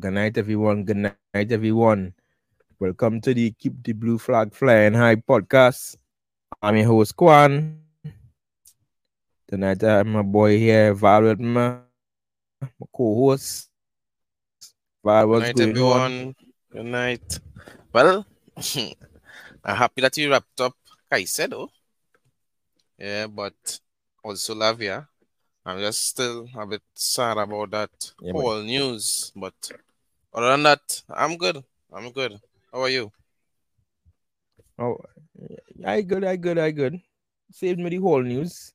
Good night, everyone. Good night, everyone. Welcome to the Keep the Blue Flag Flying High podcast. I'm your host, Kwan. Tonight, I have my boy here, Val, with my, my co-host. Val, Good what's night, going everyone. on? Good night. Well, I'm happy that you wrapped up Caicedo. Oh. Yeah, but also Lavia. I'm just still a bit sad about that Yeah, man. whole news. But other than that, I'm good. I'm good. How are you? Oh, I good, I good, I good. Saved me the whole news.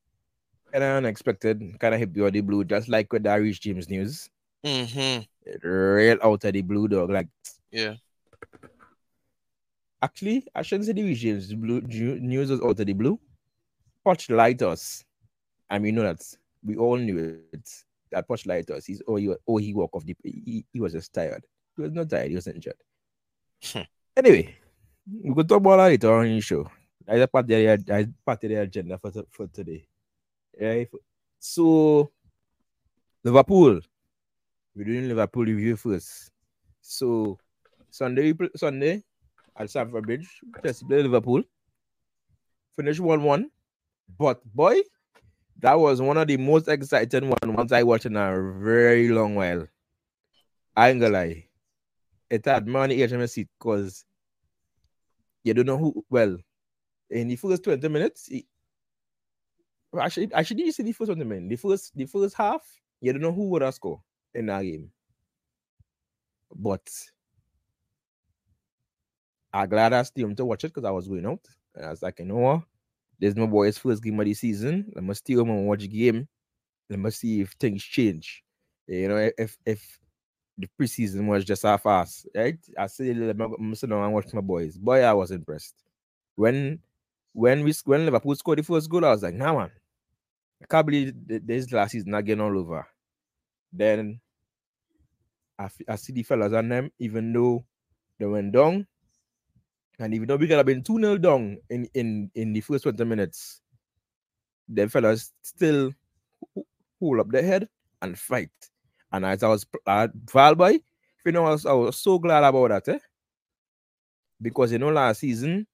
Kind of unexpected, kind of hit you out the blue, just like with the Reece James news. Mm-hmm. Real out of the blue, dog. Like, Yeah. actually, I shouldn't say the Reece James blue news was out of the blue. Poch lied to us. And we know that we all knew it. That Poch lied to us. He's oh he oh he walked off the he, he was just tired. He was not tired, he was injured. Hmm. anyway, we could talk about that later on in the show. That's a part of the that's part of the agenda for, for today. Right? So Liverpool. We're doing Liverpool review first. So Sunday Sunday at Stamford Bridge, Chelsea play Liverpool. Finish 1-1. But boy, that was one of the most exciting one ones I watched in a very long while. I ain't gonna lie. Me on the edge my seat because you don't know who well in the first 20 minutes. Well, actually, actually you see the first 20 minutes. The first the first half, you don't know who would have scored in that game. But I'm glad I home to watch it because I was going out. And I was like, you know what? This is my boy's first game of the season. Let me stay home and watch the game. Let me see if things change. You know, if if the preseason was just half ass, right? I said, I'm sit down and watch my boys. Boy, I was impressed. When when we when Liverpool scored the first goal, I was like, nah man, I can't believe th- this last season getting all over. Then I, I see the fellas on them, even though they went down, and even though we could have been 2 0 down in, in, in the first 20 minutes, them fellas still ho- hold up their head and fight. And as I was uh, Valboy, you know, I was, I was so glad about that, eh? Because you know, last season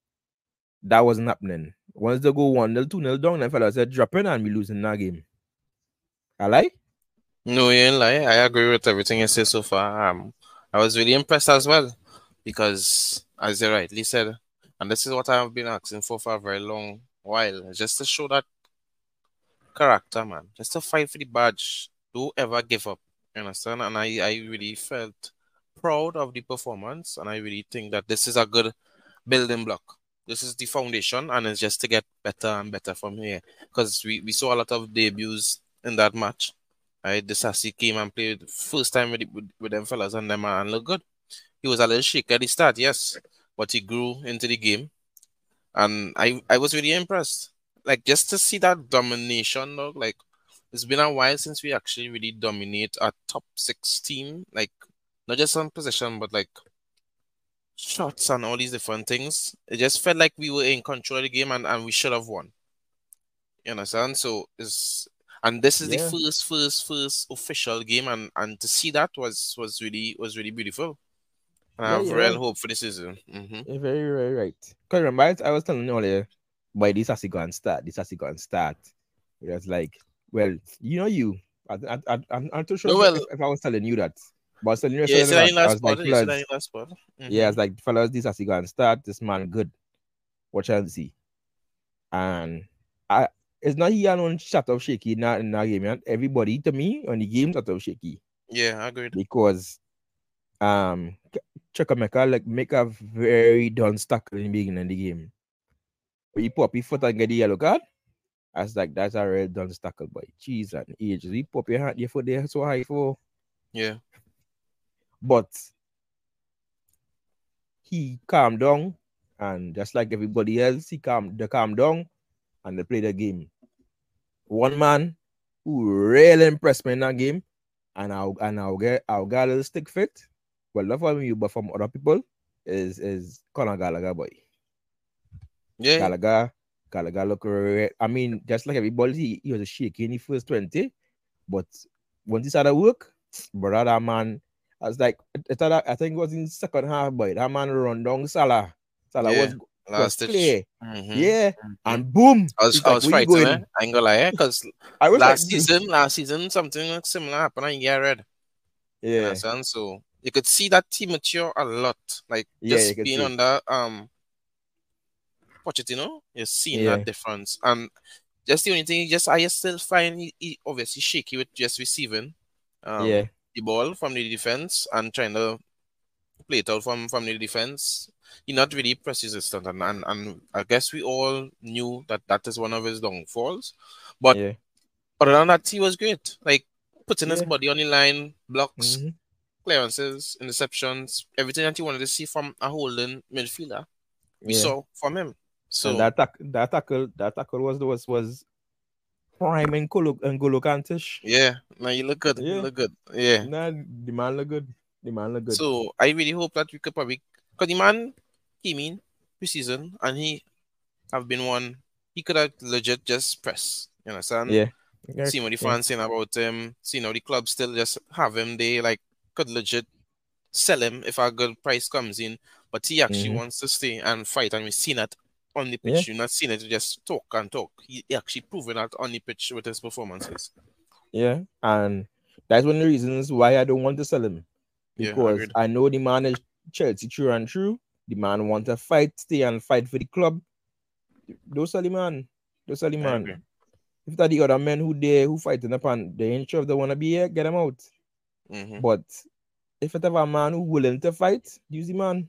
that wasn't happening. Once they go 1 0, 2 0 down, them fellas said dropping and we losing that game. I lie? No, you ain't lie. I agree with everything you say so far. Um, I was really impressed as well because, as you rightly said, and this is what I've been asking for for a very long while, just to show that character, man. Just to fight for the badge. Don't ever give up. Understand? And I, I really felt proud of the performance, and I really think that this is a good building block. This is the foundation, and it's just to get better and better from here. Because we, we saw a lot of debuts in that match. Right, Disasi came and played first time with, with, with them fellas and them and looked good. He was a little shaky at the start, yes, but he grew into the game, and I I was really impressed. Like just to see that domination, dog. Like it's been a while since we actually really dominate a top six team. Like not just on possession, but like shots and all these different things. It just felt like we were in control of the game and, and we should have won. You understand? So it's and this is Yeah. the first, first, first official game, and and to see that was was really was really beautiful. And I have you're real hope for this season. hmm You're very, very right. Because remember, I- I was telling you earlier, boy, this has to go and start. This has to go and start. It was like, well, you know, you. I, I, I, I'm not too sure No, if- well- if, if I was telling you that. But I was telling you, Yeah, you that I last was like, spot. You that fellas, in last spot. yeah, it's like, fellas, this has to go and start. This man good. Watch and see. And I, it's not he alone shut up shaky in that, in that game. man. Everybody, to me, on the game, shut up shaky. Yeah, I agreed. because um Chukwuemeka like make a very dunce tackle in the beginning of the game. But he pop his foot and get the yellow card. I was like, that's a real dunce tackle, boy. Jeez and ages. You pop your hand, your foot there so high for Yeah, but he calmed down and just like everybody else, he calmed they calmed down and they played the game. One man who really impressed me in that game, and I'll and I'll get I'll get a little stick fit. Well, not from you, but from other people, is is Conor Gallagher boy. yeah, Gallagher, Gallagher look I mean, just like everybody, he, he was a shaky in the first 20, but once he started work, brother, that man, I was like, I, I think it was in second half, but that man run down Salah. Salah Yeah, was, was Last clear. Mhm. Yeah, Mhm. and boom. I was, He's I like, was "Where frightened. going?" Eh? I ain't gonna lie, because I was last like, season, last season, something similar happened and you get red. You Yeah, understand? So you could see that team mature a lot. Like Yeah, just could being see. under um Pochettino, you're seeing Yeah. that difference. And just the only thing, just I still find he, he obviously shaky with just receiving um yeah, the ball from the defense and trying to play it out from, from the defense. He not really press resistant, and, and and I guess we all knew that that is one of his downfalls. But yeah. other than that, he was great. Like putting his body on the line, blocks, mhm, clearances, interceptions, everything that you wanted to see from a holding midfielder, we yeah. saw from him. So and that tack, that tackle, that tackle was was was prime and Golo Kantish. yeah, now you look good. You Yeah. look good. Yeah. Nah, the man look good. The man look good. So I really hope that we could probably because the man came in preseason and he have been one he could have legit just press. You understand? yeah, yeah, Seeing what the yeah. fans saying about him, seeing how the club still just have him, they like could legit sell him if a good price comes in. But he actually Mhm. wants to stay and fight, and we've seen it on the pitch. You're not seeing it just talk and talk. He he actually proven that on the pitch with his performances. Yeah, and that's one of the reasons why I don't want to sell him because agreed. I know the man is Chelsea true and true. The man want to fight, stay and fight for the club. Don't sell the man. Don't sell the I man. If that the other men who there who fight fighting upon they ain't sure if they want to be here, get them out. hmm But if it have a man who willing to fight, use the man.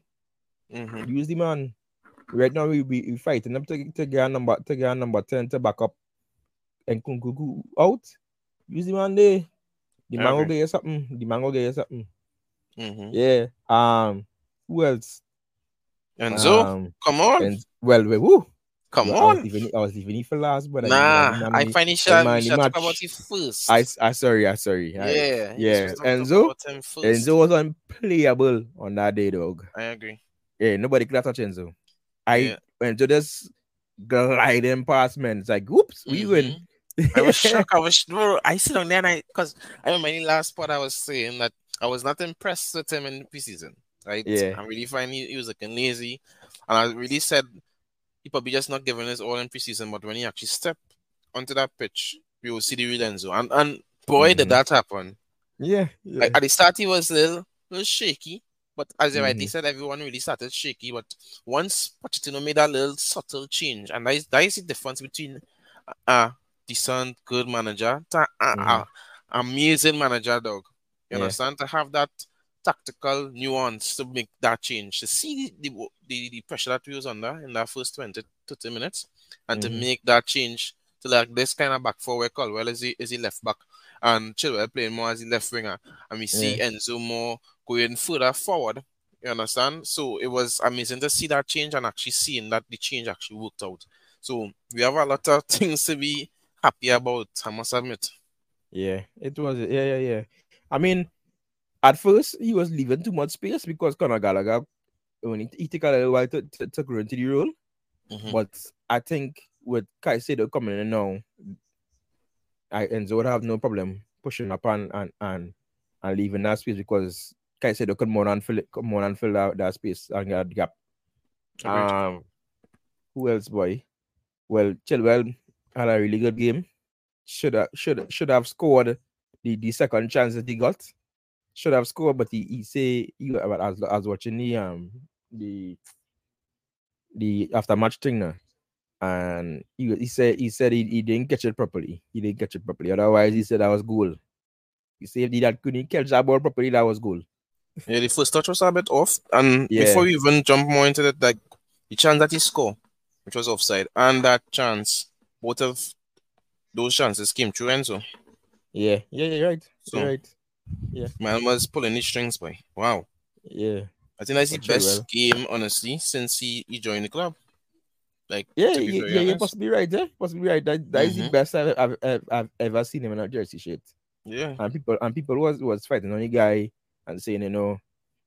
hmm Use the man. Right now we we, we fighting them to, to get number to get number 10 to back up and Lukaku out. Use the man there. The I man will get you something. The man will get you something. hmm Yeah. Um who else? So, um, come on, and well, well woo. come I was on. even I was leaving even for last, but I Nah, I find it I should, we mind the should talk about it first. I I sorry, I sorry. I, yeah, yeah, Enzo- talk about him first. Enzo was unplayable on that day, dog. I agree. Yeah, nobody could have touched Enzo. I Yeah. Enzo just gliding past men. It's like, oops, we win. Mhm. I was shocked. I was bro, I sit on there and I because I remember in the last part I was saying that I was not impressed with him in the preseason. Right? Yeah. I really find he, he was looking lazy. And I really said he probably just not giving his all in preseason, but when he actually stepped onto that pitch, we will see the real Enzo. And and boy did Mhm. that happen. yeah, yeah. Like at the start he was a little, little shaky, but as you rightly Mhm. said, everyone really started shaky. But once Pochettino made that little subtle change, and that is that is the difference between a decent, good manager to Mhm. amazing manager, dog. You Yeah. understand? To have that tactical nuance to make that change, to see the the, the, pressure that we was under in that first 20, 30 minutes, and to Mhm. make that change to like this kind of back forward Colwill is he is he left back and Chilwell playing more as the left winger and we see Enzo more going further forward. You understand? So it was amazing to see that change and actually seeing that the change actually worked out. So we have a lot of things to be happy about, I must admit. Yeah, it was. Yeah, yeah, yeah. I mean, at first he was leaving too much space because Conor Gallagher when he, took a little while to, to, to grow into the role. Mhm. But I think with Caicedo coming in now, I Enzo would have no problem pushing up and and and, and leaving that space because Caicedo could more than fill it, could more than fill out that space and that gap. Agreed. Um, who else, boy? Well, Chilwell had a really good game. Should have should should have scored the, the second chance that he got. Should have scored, but he, he say he was, was watching the um the the after match thing now. And he, he said he said he, he didn't catch it properly. He didn't catch it properly. Otherwise, he said that was goal. He said he that couldn't catch that ball properly, that was goal. Yeah, the first touch was a bit off. And Yeah. before we even jump more into that, like the chance that he scored, which was offside, and that chance, both of those chances came through Enzo. Yeah, yeah, you're right. So- You're right. Yeah. Man was pulling his strings, boy. Wow. Yeah. I think that's the best Chilwell. game, honestly, since he, he joined the club. Like, Yeah, to be yeah, yeah, you're honest. possibly right. Yeah, possibly right. That, that is the Mhm. best I've, I've, I've, I've ever seen him in a jersey shirt. Yeah. And people and people was was fighting on the guy and saying, you know,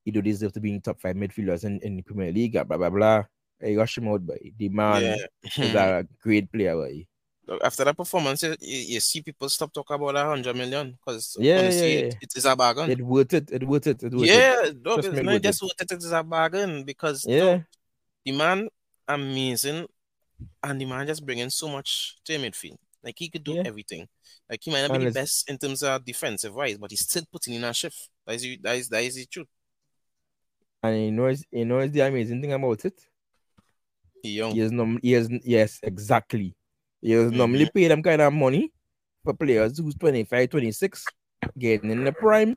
he do deserve to be in top five midfielders in, in the Premier League. Blah blah blah. Hey, rush him out, boy. The man yeah. is a great player, boy. After that performance, you, you see people stop talking about a hundred million because Yeah, honestly, yeah, it, yeah. it is a bargain. It worth it. It worth it. It worth it. yeah, dog, Trust it's not just worth it, it is a bargain because dog, Yeah. the man amazing and the man just bringing so much to the midfield. Like he could do Yeah. everything. Like he might not be the best in terms of defensive wise, but he's still putting in a shift. That is the- that is that is the truth. And you know, it's, you know, it's the amazing thing about it. He young. He is norm- he is yes, exactly. He is normally Mhm. pay them kind of money for players who's 25, 26, getting in the prime,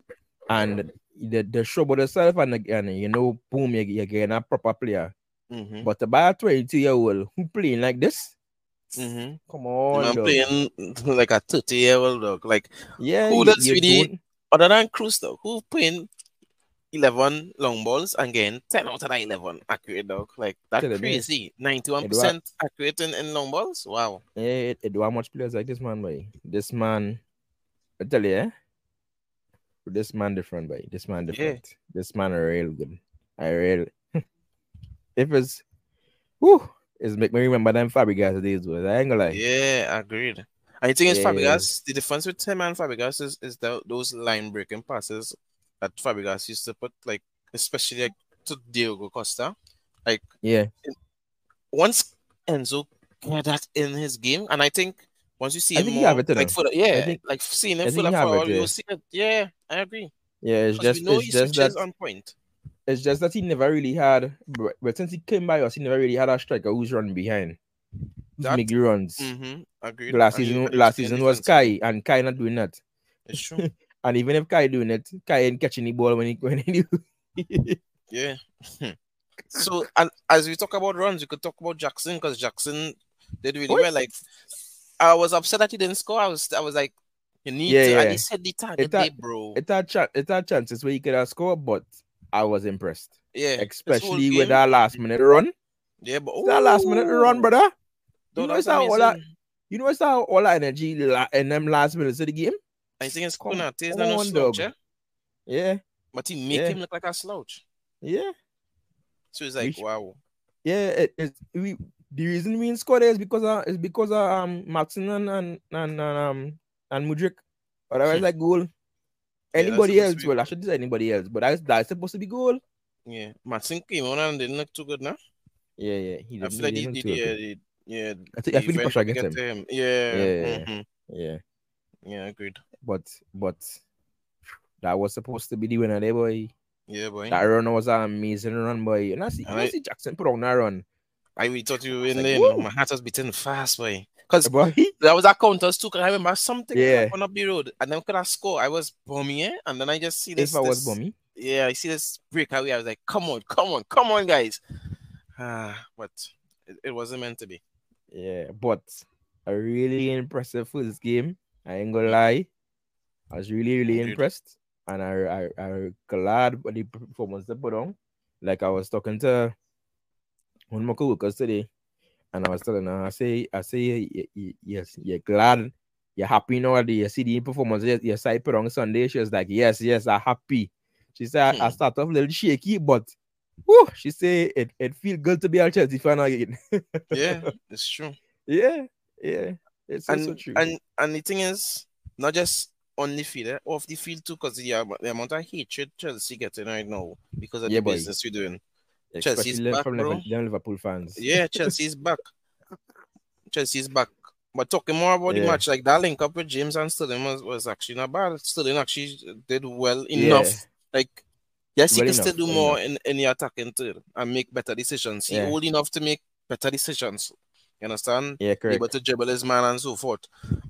and the, the show about yourself, and, and you know, boom, you, you're getting a proper player. Mm-hmm. But about 22 year old who playing like this, Mm-hmm. come on, man dog. playing like a 30 year old dog. Like yeah, who does really- don't- other than Cruz though, who playing 11 long balls and getting 10 out of that 11 accurate dog. Like that's crazy. 91% accurate in, in long balls. Wow. Yeah, do how much players like this man, boy. This man, I tell you, eh? This man different, boy. This man Yeah. different. This man are real good. I real. If it's, whew, it's make me remember them Fabregas days, boy. I ain't gonna lie. Yeah, agreed. And the thing is, Yeah. Fabregas, the difference with him and Fabregas is, is the, those line breaking passes that Fabregas used to put, like, especially like to Diego Costa. Like yeah, Once Enzo get that in his game, and I think once you see I him more, in like him. further, yeah, think- like seeing him think further he have it, yeah. you'll see it. Yeah, I agree. yeah. It's just, it's just that, on point. It's just that he never really had. But, since he came by us, he never really had a striker who's running behind. That- runs. Mm-hmm. Agreed. Last season, and last season was. Kai, and Kai not doing that. It's true. And even if Kai doing it, Kai ain't catching the ball when he when he. Yeah. so, and as we talk about runs, we could talk about Jackson because Jackson did really What? well. Like, I was upset that he didn't score. I was, I was like, you need Yeah, to. And yeah. he said the target It had- day, bro. it had chan- it had chances where he could have scored, but I was impressed, yeah, especially with that last minute run. yeah, but That last minute run, brother. You know it's how all that- You know it's how all that energy la- in them last minutes of the game. I think it's Come Konate. He's not no slouch, yeah? Yeah, but he make Yeah. him look like a slouch. yeah, So it's like, sh- wow. yeah. It, it's we. The reason we didn't score there is because of, is because of um Maxon and and and, and um and Mudryk. Otherwise, Hmm. like goal. Anybody to else? Well, I should say anybody else, but that's that's supposed to be goal. Yeah, Matson came on and didn't look too good now. Yeah, yeah. He feel like didn't did, yeah, yeah. I think I feel the pressure against him. him. Yeah, Yeah. mhm. Yeah. yeah, agreed. but but that was supposed to be the winner there, boy. Yeah, boy. That run was an amazing run, boy. And I see, I I- see Jackson put on that run. I really thought you were in like, there. My heart was beating fast, boy. Because Boy, there was a counters too. 'cause I remember something Yeah. happened up the road, and then could I score? I was bummy, eh? and then I just see this. if I was this- bummy, yeah, I see this breakaway. I was like, "Come on, come on, come on, guys!" Ah, but it, it wasn't meant to be. yeah, but a really impressive first game. I ain't gonna lie. I was really, really impressed. And I I I glad with the performance they put on. Like I was talking to one of my coworkers today, and I was telling her, I say, I say, yes, you're glad, you're happy now that you see the performance your, your side put on Sunday. She was like, yes, yes, I'm happy. She said, I, I Hmm. start off a little shaky, but whew, she said it, it feel good to be a Chelsea fan again. Yeah, it's true. yeah, yeah, it's so, and so true. and and the thing is, not just on the field, eh, off the field too, because the, the amount of hatred Chelsea getting right now because of Yeah, the boy. business we're doing. Chelsea's back, from bro. Liverpool, Liverpool fans. Yeah, Chelsea's back. Chelsea's back. But talking more about the match, like that link up with James and Sterling was, was actually not bad. Sterling actually did well Yeah. enough. Like, yes, he can enough, still do well more in, in the attacking third and make better decisions. He Yeah. old enough to make better decisions. You understand? Yeah, correct. able to dribble his man and so forth.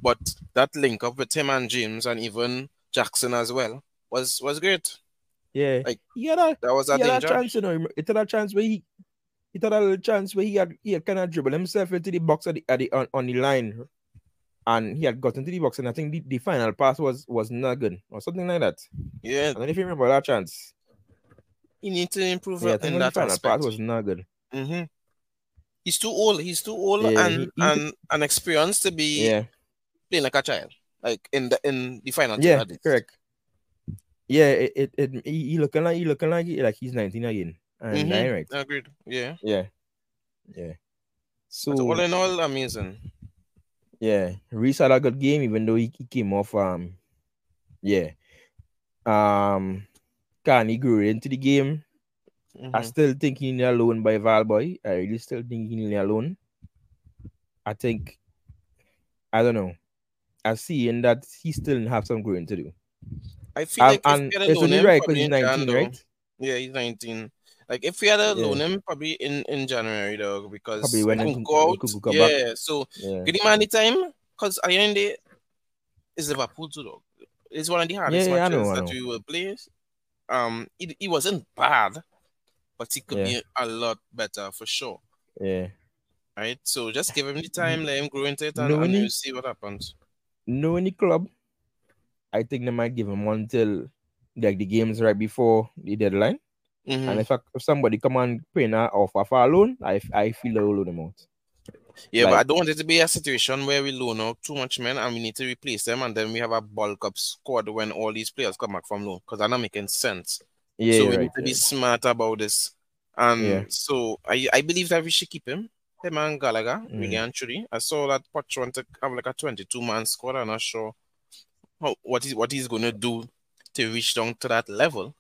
But that link up with him and James and even Jackson as well was was great. Yeah, like, he had a That was a he had a danger. chance, you know. It had a chance where he, it had a little chance where he had he had kind of dribbled himself into the box at the, at the on, on the line, and he had got into the box, and I think the, the final pass was was not good or something like that. Yeah, I don't know if you remember that chance. he need to improve Yeah, I think in that final aspect. pass was not good. hmm He's too old. He's too old Yeah, and he- he- and and experienced to be Yeah, playing like a child, like in the in the final. yeah, team at least. correct. Yeah, it, it, it he, he looking like he looking like he, like he's nineteen again, and Mhm. I ain't right. Agreed. Yeah. Yeah, yeah. So But all in all, amazing. Yeah, Reece had a good game, even though he, he came off. Um, yeah. Um, Carney grew into the game. Mhm. I still think he nearly alone by Valboy. I really still think he nearly alone. I think, I don't know. I see in that he still have some growing to do. I feel Um, like if and we had it's only him, right because he's in 19, Jan, right? Yeah, he's 19. Like if we had a Yeah. loan him probably in in January though, because Probably he when he could- go out. could come back. yeah, so Yeah. give him any time because I end it is Liverpool too though. It's one of the hardest Yeah, yeah, matches know, that we will play. Um, he, he wasn't bad, but he could Yeah. be a lot better for sure. Yeah. Right, so just give him the time, let him grow into it, and, No, and we'll see what happens. No any club. I think they might give him one till like the games right before the deadline. Mhm. And if, I, if somebody come and pay now offer for a loan, I I feel they will loan them out. Yeah, but I don't want it to be a situation where we loan out too much men and we need to replace them, and then we have a bulk up squad when all these players come back from loan because that's not making sense. Yeah, so we right. need to be smart about this. And Yeah. so I, I believe that we should keep him. Him and Gallagher, really Mm. and truly. I saw that Poch want to have like a 22 man squad. I'm not sure what, is, what he's going to do to reach down to that level.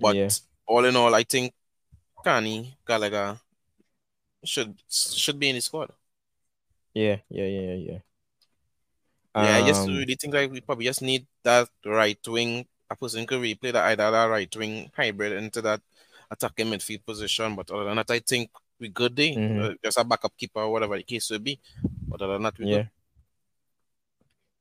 But Yeah. all in all, I think Carney, Gallagher should should be in the squad. Yeah, yeah, yeah, yeah, yeah. Yeah, I just Um, really think like we probably just need that right wing. A person could really play that either that right wing hybrid into that attacking midfield position. But other than that, I think we good there. Mhm. Uh, just a backup keeper, whatever the case will be. But other than that, we yeah.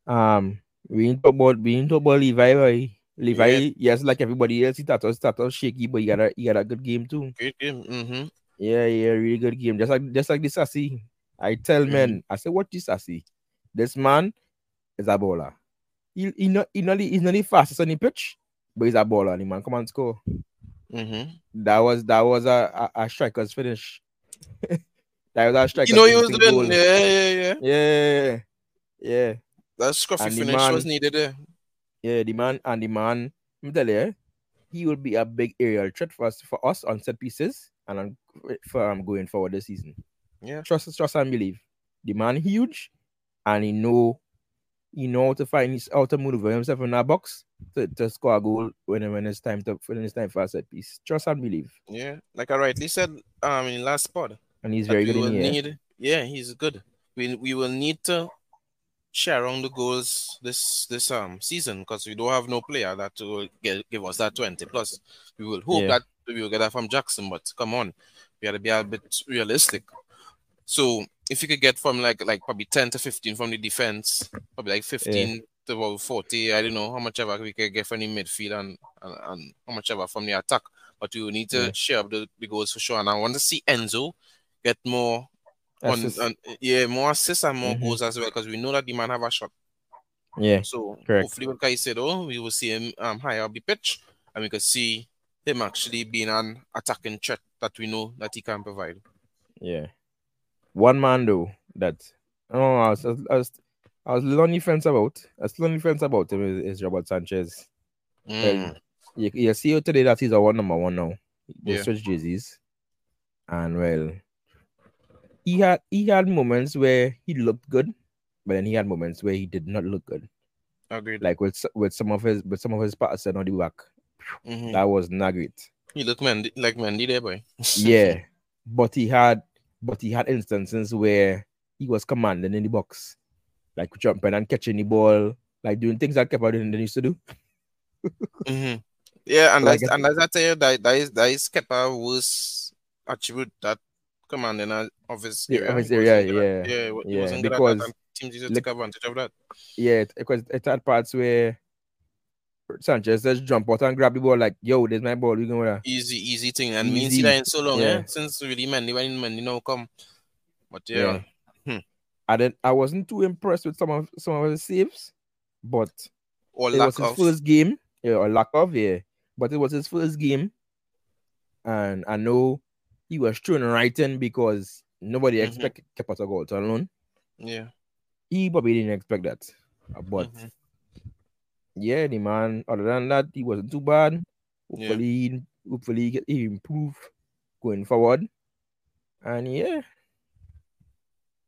good. Um, we ain't talk about we ain't talk about Levi. Boy. Levi, yes, like everybody else, he started started shaky, but he got a he got a good game too. Great game. Mm-hmm. Yeah, yeah, really good game. Just like just like this Sassy. I tell Mhm. men, I say, what this Sassy? This man is a baller. He he not he not he's not the fastest on the pitch, but he's a baller. The man come and score. Mm-hmm. That was that was a a, a striker's finish. that was a striker's You know, he was doing, goal. yeah, yeah, yeah. Yeah, yeah, That scruffy And finish man- was needed there. yeah. The man and the man, I'm telling you, he will be a big aerial threat for us for us on set pieces and on, for um, going forward this season. Yeah. Trust, trust and believe. The man huge, and he know he know how to find his how to maneuver himself in that box to, to score a goal when when it's time to when it's time for a set piece. Trust and believe, Yeah. Like I rightly said um in last spot. and he's very good in need, yeah, he's good. We we will need to share around the goals this this um season because we don't have no player that will get, give us that 20 plus. We will hope Yeah. that we will get that from Jackson, but come on, we got to be a bit realistic. So if you could get from like like probably 10 to 15 from the defense, probably like 15 to about 40, I don't know how much ever we could get from the midfield and, and, and how much ever from the attack. But we will need to Yeah. share up the, the goals for sure. And I want to see Enzo get more on, on yeah, more assists and more Mhm. goals as well because we know that the man have a shot. yeah, So Correct. hopefully with "Oh, we will see him um, higher up the pitch and we can see him actually being an attacking threat that we know that he can provide. yeah. One man though that oh I was I was, I was, little on about. I was the fence about him is, is Robert Sanchez. Mm. You, you see today that he's our number one now. They Yeah. switch jerseys. And well, he had he had moments where he looked good, but then he had moments where he did not look good. Agreed. Like with with some of his with some of his passes on the back. Mhm. That was not great. He looked Mendy, like Mendy there, boy. Yeah. but he had but he had instances where he was commanding in the box. Like jumping and catching the ball, like doing things that Kepa didn't used to do. hmm Yeah, and Like I and that's I tell you that that is that is Kepa worst attribute that commanding a- of his Yeah, area. of his area, yeah, yeah, yeah, wasn't good at because that, and teams used to take advantage of that. Yeah, because it had parts where Sanchez just jump out and grab the ball like, yo, there's my ball, we going with that. Easy, easy thing, and we see that in so long, yeah. yeah. Since really Mendy when Mendy now come, but yeah, hmm. I didn't I wasn't too impressed with some of some of his saves, but or it lack was his of first game, yeah, or lack of, yeah. But it was his first game, and I know he was thrown right in because nobody Mhm. expected Kepa to go out alone. yeah. He probably didn't expect that, Uh, but Mhm. yeah, the man. Other than that, he wasn't too bad. Yeah. Hopefully, he- hopefully he, improve going forward, and yeah.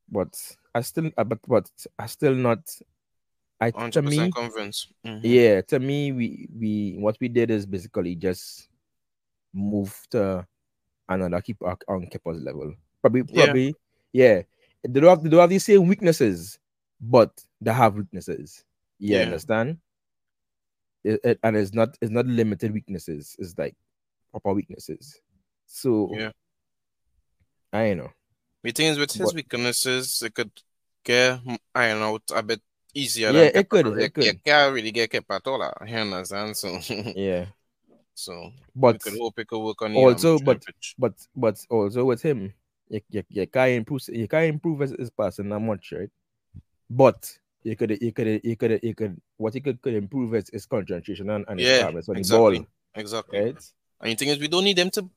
but I still, uh, but but I still not. I to 100% me, convinced. Mhm. yeah, to me, we we what we did is basically just move to another keeper on keeper's level. Probably, Yeah. probably, yeah. They don't have they don't have the same weaknesses, but they have weaknesses. You Yeah. understand? It- it- and it's not it's not limited weaknesses. It's like proper weaknesses. So Yeah. I don't know. The thing is, with his But- weaknesses, it could get m- iron out a bit easier. Yeah, than it could, Kepa. it could. You can't really get kept at all. uh, You understand? So, Yeah, so we but could hope it could work on the um, also, but pitch. but but also with him, you, you, you can't improve you can't improve his, his passing that much, right? But you could you could you could you could what you could, could improve is, is concentration and, and his Yeah, calmness on exactly. the ball, exactly. right? And the thing is, we don't need them to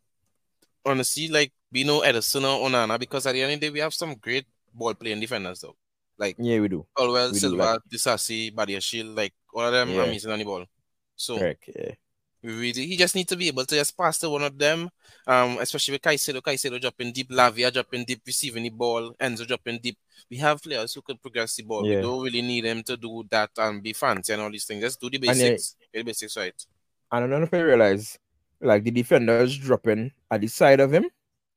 honestly like be no Ederson or Onana because at the end of the day, we have some great ball playing defenders though. Like Yeah, we do. Colwill, We do, Silva, like- Disasi, Badiashile, like all of them Yeah. missing on the ball. So Correct. Yeah. Really, he just need to be able to just pass to one of them. Um, especially with Caicedo, Caicedo dropping deep, Lavia dropping deep, receiving the ball, Enzo dropping deep. We have players who could progress the ball. Yeah. We don't really need them to do that and be fancy and all these things. Just do the And, uh, basics. The basics right. And I don't know if I realize like the defenders dropping at the side of him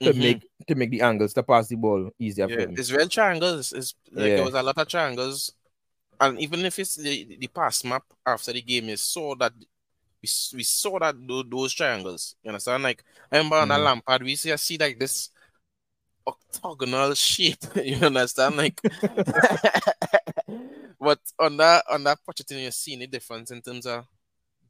to Mhm. make to make the angles to pass the ball easier for Yeah, him. it's real triangles. It's like Yeah. there was a lot of triangles, and even if it's the, the pass map after the game, you saw that we, we saw that those, those triangles. You understand? Like I remember on Mhm. a Lampard, we see see like this octagonal shape. you understand? Like, but on that on that Pochettino, you're seeing the difference in terms of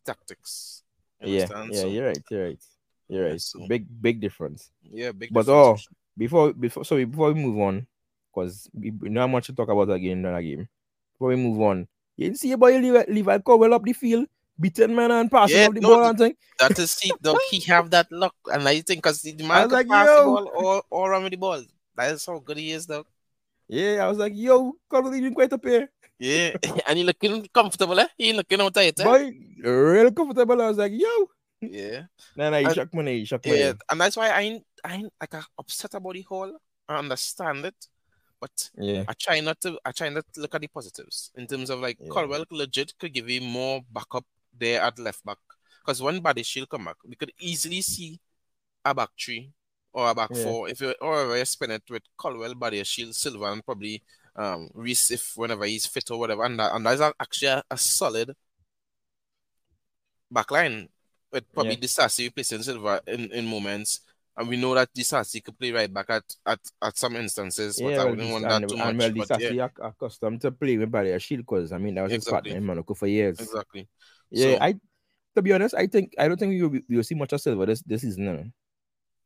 tactics. You Yeah, understand? yeah, So, you're right. You're right. You're right. so- Big big difference. yeah, big. But difference. oh, before before sorry before we move on, because we we not much to talk about again in that game. Before we move on, you didn't see about Levi, Levi Colwill up the field, beating man and passing Yeah, the no, ball and thing. That is see, though he have that luck, and I think because the man can like, pass the ball all, all around with the ball. That is how good he is, though. Yeah, I was like, yo, Colwill even quite up here. Yeah, and he looking comfortable, eh? He looking out tight, eh? Boy, real comfortable. I was like, yo. Yeah, Nah, nah, And- shocked me. He shocked yeah, and that's why I ain't, I ain't like uh, upset about the whole. I understand it, but Yeah. I try not to. I try not to look at the positives in terms of like Yeah. Colwill legit could give you more backup there at left back. Because when Badiashile come back, we could easily see a back three or a back Yeah. four if you or you spin it with Colwill, Body Shield, Silva, and probably um Reece if whenever he's fit or whatever. And that and that's actually a, a solid back line with probably Yeah. Disasi replacing Silva in, in moments. And we know that Disasi could play right back at, at, at some instances, but Yeah, I wouldn't want and, that too and much. well, but yeah, accustomed to play with Badiashile because I mean that was his Exactly. partner in Monaco for years. exactly. Yeah, So- I to be honest, I think I don't think we will, we will see much of Silva this this season. No.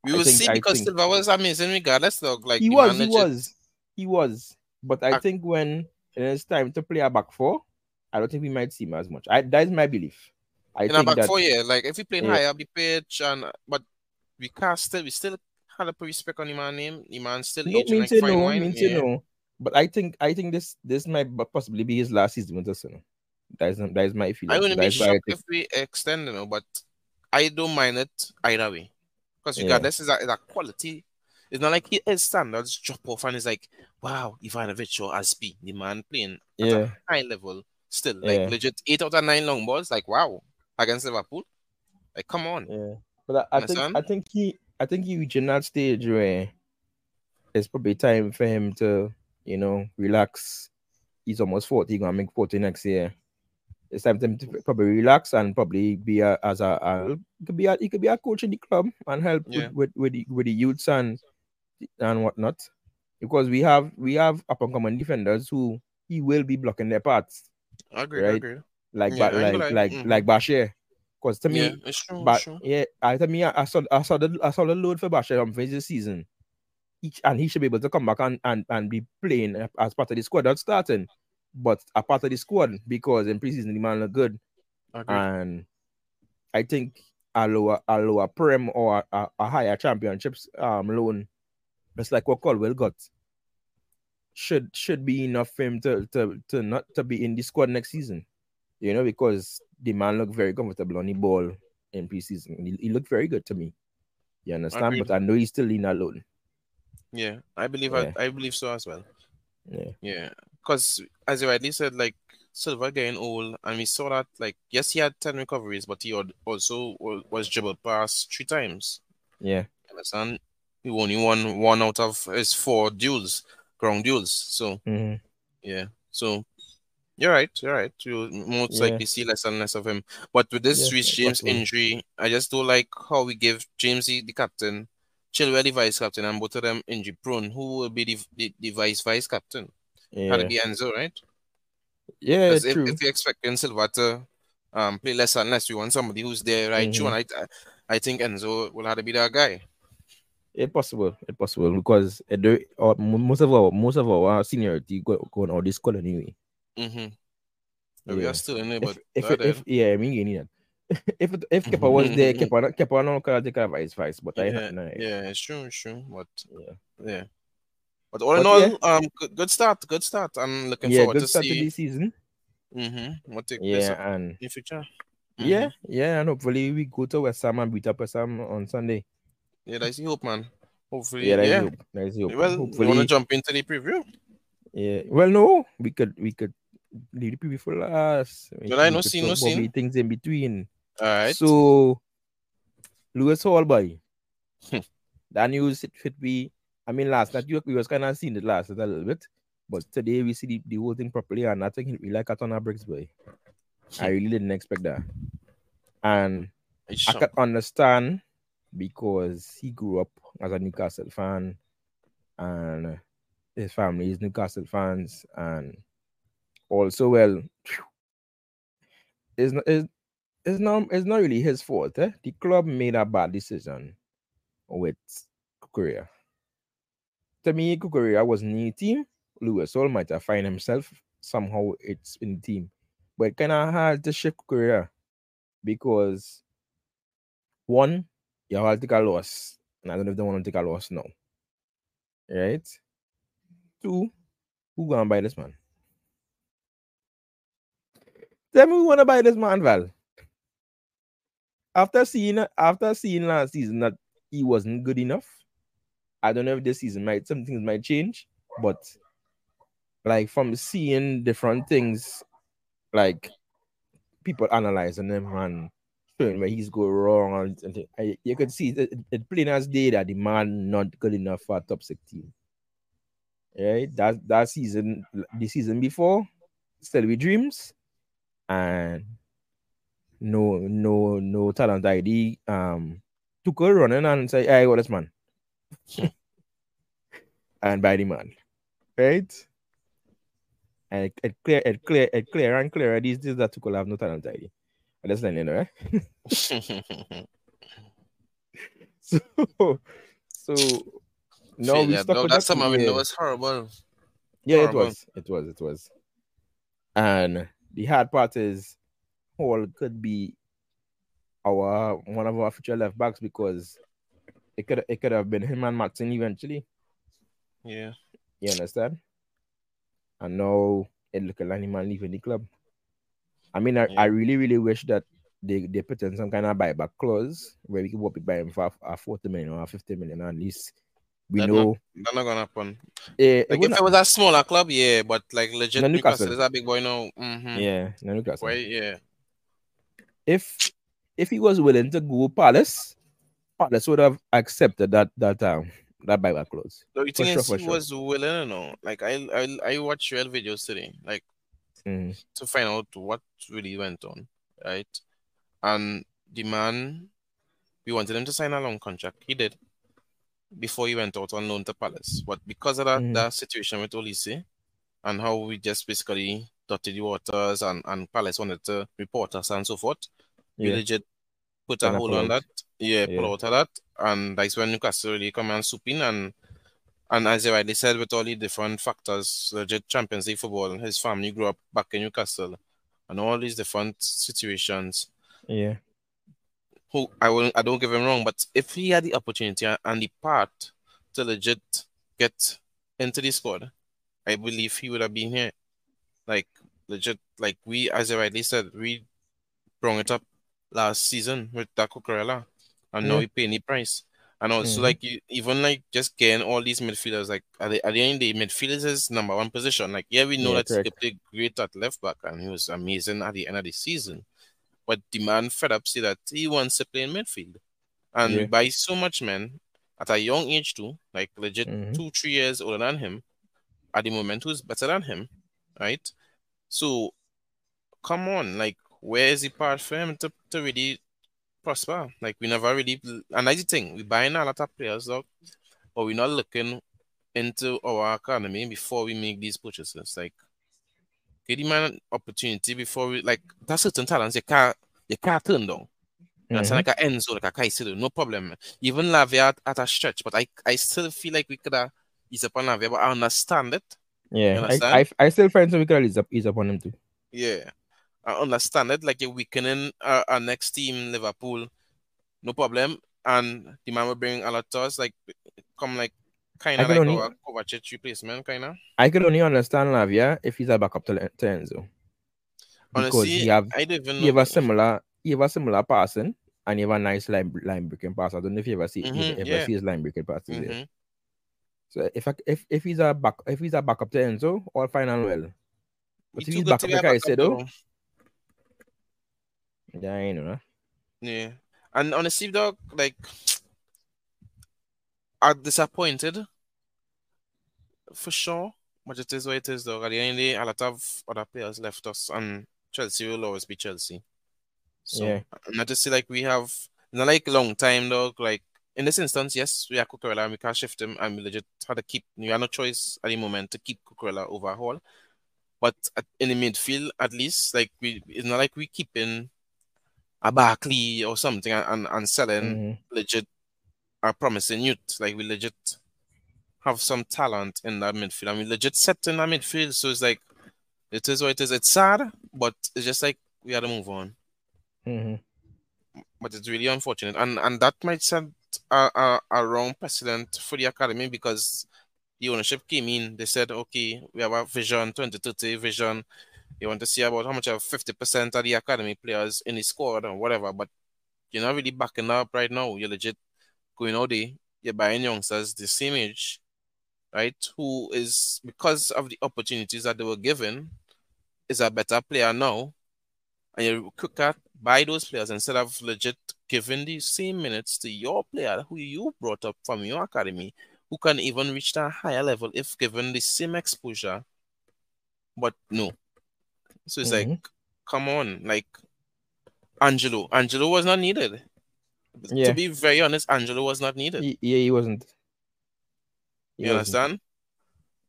We will think- see because think- Silva was amazing regardless, though. Like he the was, he was, he was. But I I- think when it's time to play a back four, I don't think we might see him as much. I that is my belief. I in a think back that four, yeah. Like if we play Yeah. higher up the pitch, and but we can't still we still had a respect on the man name. The man still no aging mean like say fine no, wine. mean yeah. no. But I think I think this this might possibly be his last season with us. You know? That is that is my feeling. I wouldn't That be is why I shocked if we extend, you but I don't mind it either way. Because you Yeah. regardless, is that, that quality. It's not like he- his standards drop off and it's like, wow, Ivanovic or Azpi, the man playing at Yeah. a high level still. Like Yeah. legit eight out of nine long balls, like wow, against Liverpool. Like, come on. Yeah, but I, I think? I think he I think he reaching that stage where it's probably time for him to you know relax. He's almost forty, gonna make forty next year. It's time to probably relax and probably be a, as a, a he could be a, he could be a coach in the club and help Yeah. with, with with the with the youths and and whatnot. Because we have we have up and coming defenders who he will be blocking their paths I agree, I agree. like Yeah, ba- I like like Mhm. like Bashir. Because to me, yeah, true, true. yeah, I to me, I, I saw I saw the I saw the load for Bashir on this season. Each and he should be able to come back and, and, and be playing as part of the squad, not starting, but a part of the squad because in preseason the man look good. And I think a lower a lower prem or a, a higher championships um loan, just like what Colwill got, should should be enough for him to to to not to be in the squad next season. You know, because the man looked very comfortable on the ball in preseason. He, he looked very good to me. You understand? Agreed. But I know he's still in loan. Yeah, I believe Yeah. I, I believe so as well. Yeah. Yeah, because as you rightly said, like Silva getting old, and we saw that like yes, he had ten recoveries, but he also was dribbled past three times. Yeah. Understand? He only won one out of his four duels, ground duels. So hmm yeah, so you're right, you're right. You most Yeah. likely see less and less of him. But with this Yeah, James injury, I just don't like how we give James the, the captain, Chilwell the vice captain, and both of them injury prone. Who will be the, the, the vice vice captain? Had Yeah. to be Enzo, right? Yeah, Because if, true. if you expect expecting Silva to um, play less and less, you want somebody who's there right through. Mhm. And I, I think Enzo will have to be that guy. It's possible. It's possible because it uh, most of our most of our seniority go, go on all this call anyway. Mm-hmm. But we are still in there, but if, it, if yeah, I mean you need that. if it, if Kepa was there, Kepa Kepa no could take a vice vice, but I yeah, no, yeah, it's true, it's true. But yeah. yeah. But all in all, yeah. um, good, good start, good start. I'm looking Yeah, forward good to start to see this season. mm-hmm, what take Yeah, and in future. yeah, Mhm. yeah, and hopefully we go to West Ham and beat up West Ham on Sunday. Yeah, that's the hope, man. Hopefully, Yeah, that's yeah. hope. That's hope. Well, you want to jump into the preview? yeah. Well, no, we could we could leave the preview for last. Well, I no scene, no scene. things in between. All right. So, Lewis Hall boy, Hmm. that news it fit be. I mean, last night you we was kind of seeing it last night a little bit, but today we see the, the whole thing properly, and I think we like it on our bricks boy. I really didn't expect that, and It's I could understand because he grew up as a Newcastle fan, and his family is Newcastle fans, and also well, it's not it's, it's not it's not really his fault. Eh? The club made a bad decision with Cucurella. Me, Cucurella was in the team. Lewis Hall might have find himself somehow it's in the team, but kind of hard to shift Cucurella because one, you have to take a loss, and I don't know if they want to take a loss now. Right? Two, who gonna buy this man? Tell me who wanna buy this man, Val. After seeing after seeing last season that he wasn't good enough, I don't know if this season might some things might change, but like from seeing different things, like people analyzing him and showing where he's go wrong, and, and you could see it, it, plain as day that the man not good enough for top six team. Right? That that season, the season before, still with dreams, and no no no talent ID. Um, took a running and say, "Hey, what this man?" and by the man, right? And it, it clear, it clear, it clear and clear. These days that Tuchel have no talent ID. And that's not you know, right? Eh? So, so no, we stuck No, with that's that. something I yeah. know it's horrible. Yeah, it was. It was. It was. And the hard part is Hall could be our one of our future left backs because it could it could have been him and Martin eventually. Yeah. You understand? And now it look like him and leaving the club. I mean, I, Yeah. I really, really wish that they, they put in some kind of buyback clause where we could what we buy him for a 40 million or 50 million at least. We That know That's not gonna happen. Yeah, Like would if it was a smaller club, yeah, but like legit No, Newcastle, is a big boy now. Mm-hmm. yeah, no Newcastle. Why? Yeah. if if he was willing to go Palace, Palace would have accepted that that um that buyback clause. So you think sure, is for he sure. was willing or no? Like I I I watched real videos today, like Mm, to find out what really went on, right? And the man, we wanted him to sign a long contract. He did before he went out on loan to Palace. But because of that, Mhm. that situation with Olise and how we just basically dotted the waters and, and Palace wanted to report us and so forth, we Yeah, legit put a hold pull on out. that. Yeah, pull Yeah. out of that. And that's when Newcastle really come and swoop in and and as you rightly said, with all the different factors, legit Champions League football, his family grew up back in Newcastle, and all these different situations. yeah, Who I will, I don't give him wrong, but if he had the opportunity and- the part to legit get into the squad, I believe he would have been here. Like legit, like we, as you rightly said, we brought it up last season with that Cucurella, and now Yeah. we paying the price. And also, Mhm. like you, even like just getting all these midfielders, like at the, at the end of the midfielders is number one position. Like, yeah, we know Yeah, that he correct. could play great at left back, and he was amazing at the end of the season. But the man fed up say that he wants to play in midfield, and Yeah. buy so much men at a young age too, like legit Mhm. two, three years older than him, at the moment who's better than him, right? So, come on, like, where is the part for him to, to really prosper? Like, we never really, and that's the thing, we buying a lot of players, dog, but we're not looking into our economy before we make these purchases. Like, give the man an opportunity before we, like, there's certain talents you can't, you can't turn down. You? Mhm. Like a Enzo, like a Caicedo, no problem. Even Lavia at, at a stretch, but I, I still feel like we could have ease up on Lavia, but I understand it. Yeah, understand? I, I I still find some we can ease up ease up on him too. Yeah, I understand it. Like you're weakening our, our next team, Liverpool, no problem. And the man will bring a lot to us, like come like kind of like only- our Kovacic replacement, kind of. I could only understand Lavia if he's a backup to, to Enzo. Because Honestly, he have I don't even he have a similar he have a similar passing and he have a nice line line breaking pass. I don't know if you ever see Mhm, you ever yeah. see his line breaking pass. Mhm. So if I, if if he's a back if he's a backup to Enzo, all fine and well. But He if he's back up be a like I backup, said, though, though. Yeah, I know. Yeah. And honestly, dog, like, I'm disappointed for sure. But it is what it is, dog. At the end of the day, a lot of other players left us, and Chelsea will always be Chelsea. So, Yeah. not to say like we have, not like long time, dog. Like, in this instance, yes, we have Cucurella and we can't shift him, and we legit had to keep, we had no choice at the moment to keep Cucurella overhaul. But at, in the midfield, at least, like, we, it's not like we keeping a Barkley or something and, and, selling Mhm. legit are promising youth. Like we legit have some talent in that midfield. and we legit set in that midfield. So it's like it is what it is. It's sad, but it's just like we had to move on. Mhm. But it's really unfortunate. And and that might set a, a, a wrong precedent for the academy because the ownership came in, they said, okay, we have a vision, 2030 vision. You want to see about how much of 50% of the academy players in the squad or whatever, but you're not really backing up right now. You're legit going out there, you're buying youngsters the same age, right? Who is because of the opportunities that they were given, is a better player now. And you quick at buy those players instead of legit giving the same minutes to your player who you brought up from your academy, who can even reach that higher level if given the same exposure. But no. So it's like, come on, like Angelo. Angelo was not needed. Yeah. To be very honest, Angelo was not needed. He- yeah, he wasn't. He you wasn't. understand?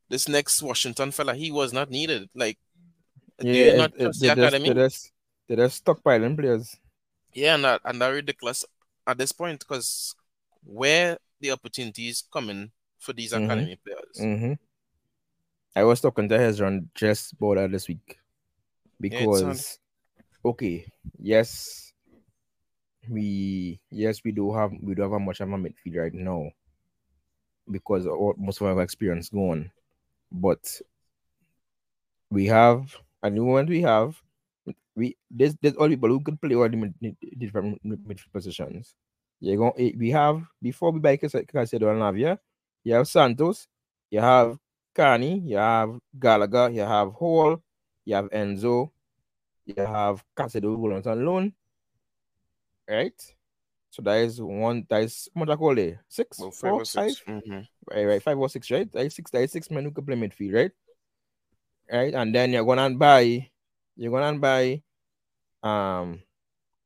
This next Washington fella, he was not needed. Like, do Yeah, you not it- the academy? they're just, they're just stockpiling players. Yeah, and that and that ridiculous at this point because where the opportunities coming for these Mhm. academy players? hmm I was talking to Hezron just about that this week because, okay, yes, we yes we do have we do have a much of a midfield right now because all, most of our experience gone, but we have at the moment we have. We there's there's all people who could play all the mid, different mid- midfield positions. You go eh, we have before we buy Caicedo and Lavia, you have Santos, you have Carney, you have Gallagher, you have Hall, you have Enzo, you have Caicedo who went on loan. Right? So that is one that is what I call it? Six, Well, five four, or six. five? Mhm. Right, right, five or six, right? That is six, that is six men who can play midfield, right? Right, and then you're gonna buy you're gonna buy um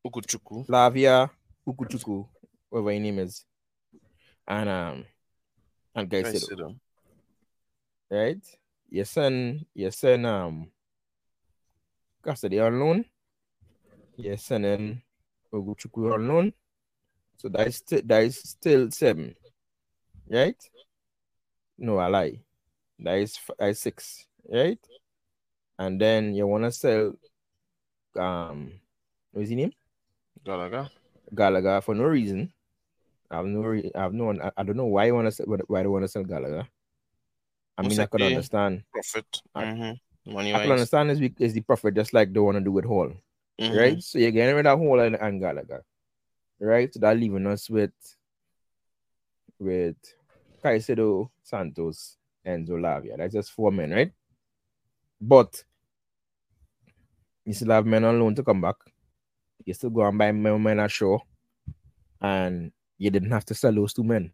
Ugochukwu. Lavia Ugochukwu, whatever his name is, and um and. Caicedo. right? You send you send um Casadei on loan. You send in Ugochukwu on loan. So that is still that is still seven. Right? No, I lie. That is f- that is six, right? And then you wanna sell um what's his name? Gallagher. Gallagher for no reason. I have no re- I have no I, I don't know why you wanna sell why they wanna sell Gallagher. I mean I could understand. Profit. I- Mm-hmm. Money I can wise. understand is, is the profit just like they want to do with Hall, Mhm. right? So you're getting rid of Hall and, and Gallagher, right? So that leaving us with with Caicedo, Santos, and Zolavia. That's just four men, right? But you still have men on loan to come back. You still go and buy men at show, and you didn't have to sell those two men,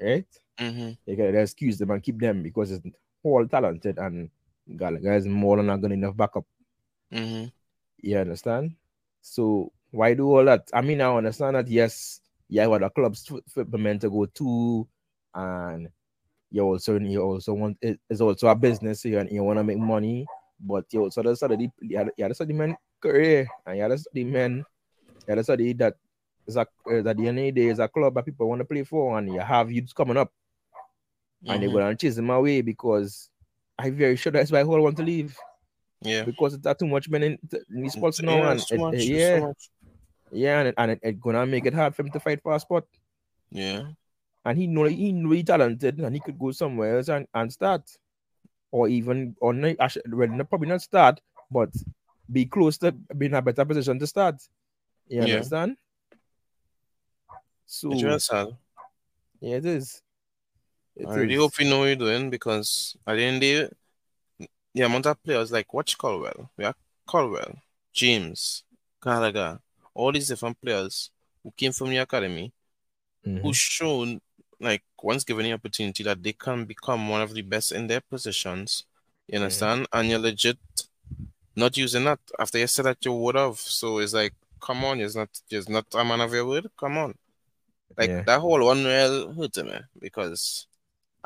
right? Mm-hmm. You can excuse them and keep them because it's all talented and Gallagher is more than a good enough backup. Mm-hmm. You understand? So why do all that? I mean, I understand that yes, yeah, what the clubs for men to go to, and you also you also want it's also a business, so you, you want to make money, but you also to study you to study men career and you have to study men, you to study that is a that the end of the day is a club that people want to play for, and you have youths coming up, and they Mhm. go and chase them away because I'm very sure that's why Hall want to leave Yeah. because it's that too much men in, in sports now, Yeah, and it's it- much, yeah, yeah, and, it- and it, it gonna make it hard for him to fight for a spot. Yeah. And he know he know he talented, and he could go somewhere else and, and start, or even or not, actually, well, probably not start, but be close to being in a better position to start. You Yeah. understand? So It's yeah, it is. I really is. hope you know what you're doing because at the end of the day, the amount of players like watch Colwill, we have Colwill, James, Gallagher, all these different players who came from the academy Mhm. who shown like once given the opportunity that they can become one of the best in their positions. You understand? And you're legit not using that after you said that you would have. So it's like, come on, you're not you're not a man of your word. Come on. Like Yeah. that whole one real hurt me because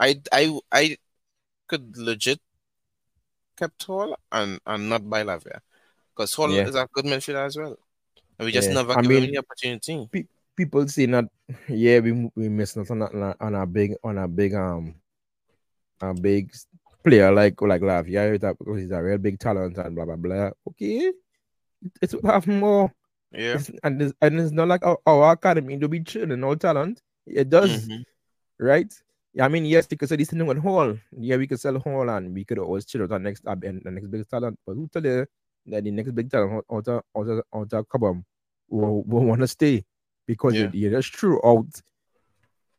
I I I could legit kept Hall and and not buy Lavia. Because Hall Yeah. is a good midfielder as well. And we just Yeah. never I give him mean, the opportunity. people say not, yeah we we missed out on a, on a big on a big um a big player like like Lavia because he's a real big talent and blah blah blah. Okay, it's have more Yeah. It's- and it's, and it's not like our, our academy to be training all talent. It does Mhm. right. I mean, yes, they could say this thing on Hall. Yeah, we could sell Hall and we could always chill out our next uh, and the next big talent. But who tell you that the next big talent out of out of out of Cobham will, will want to stay because Yeah. you, you just threw out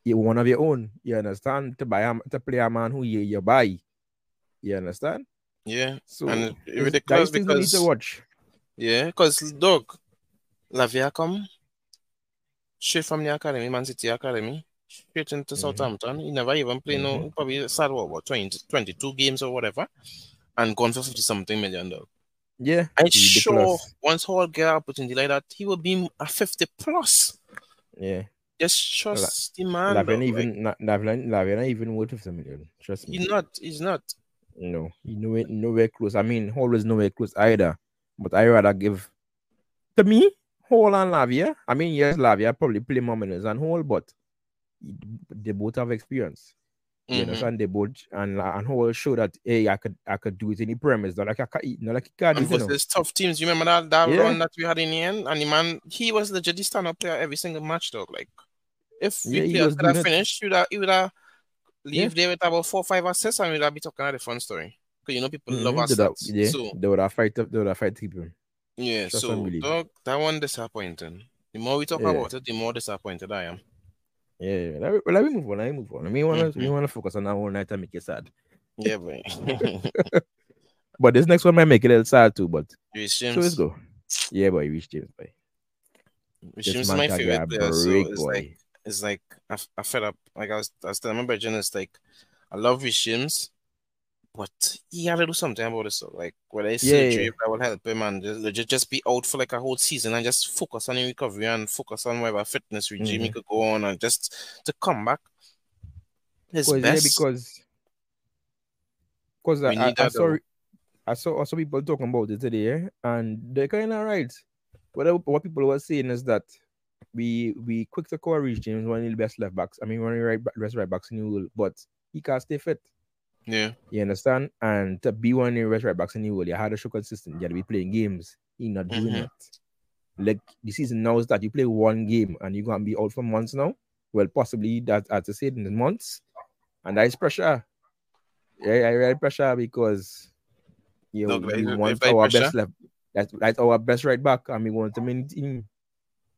you one of your own. You understand to buy a, to play a man who you, you buy. You understand? Yeah. So And it's- ridiculous things need because to watch. Yeah, because dog, Lavia come straight from the academy, Man City Academy, straight into Mhm. Southampton. He never even played no, Mhm. he probably started what, what 20, 22 games or whatever, and gone for 50 something million dog. Yeah, I'm sure ridiculous. once Hall get an opportunity like that, he will be a 50 plus. Yeah, Just trust the man. Lavian like, even not Lavian Lavian even worth fifty million. Trust me. he's not. He's not. No, he nowhere nowhere close. I mean, Hall is nowhere close either. But I rather give to me Hall and Lavia. I mean, yes, Lavia probably play more minutes than Hall, but they both have experience. You Mhm. understand? They both and and Hall show that hey, I could I could do it in the premise. Not like I can not like. And You know? versus tough teams. You remember that, that Yeah. run that we had in the end? And the man, he was legit the stand up player every single match, dog. Like, if Yeah, we he players could have finished, he would have, he would have Yeah. leave there with about four, five assists, and we'd have be talking a fun story. Because you know, people love Mhm, our they would have- yeah, So, they would have fight. They would have fight to keep him. yeah, so, dog, that one disappointing. The more we talk Yeah. about it, the more disappointed I am. Yeah, yeah. Let, me, let me move on. Let me move on. I mean, want to we Mhm. want to focus on that whole night and make it sad. Yeah, boy. But this next one might make it a little sad too. But so let's go. Yeah, boy, Reece James, boy. This James is my favorite player. So, it's boy. like, it's like I, I fed up. Like I was, I was telling my brother, it's like I love Reece James, but he had to do something about it. So like whether it's Yeah, surgery yeah. that will help him and just just be out for like a whole season and just focus on the recovery and focus on whatever fitness regime he Mhm. could go on and just to come back. His Because yeah, best. because because I, I, I saw though. I saw also people talking about it today, and they're kind of right. What what people were saying is that we we quick to call Reece James one of the best left backs. I mean, one of the right best right backs in the world, but he can't stay fit. Yeah, You understand? And to be one of the best right backs in the world, you had to show consistent. You had to be playing games. You're not doing Mhm. it. Like the season now is that you play one game and you're gonna be out for months now. Well, possibly that as I said in the months, and that is pressure. Yeah, I real pressure because you, you if want our pressure- best left. That's that's our best right back, and we want him in.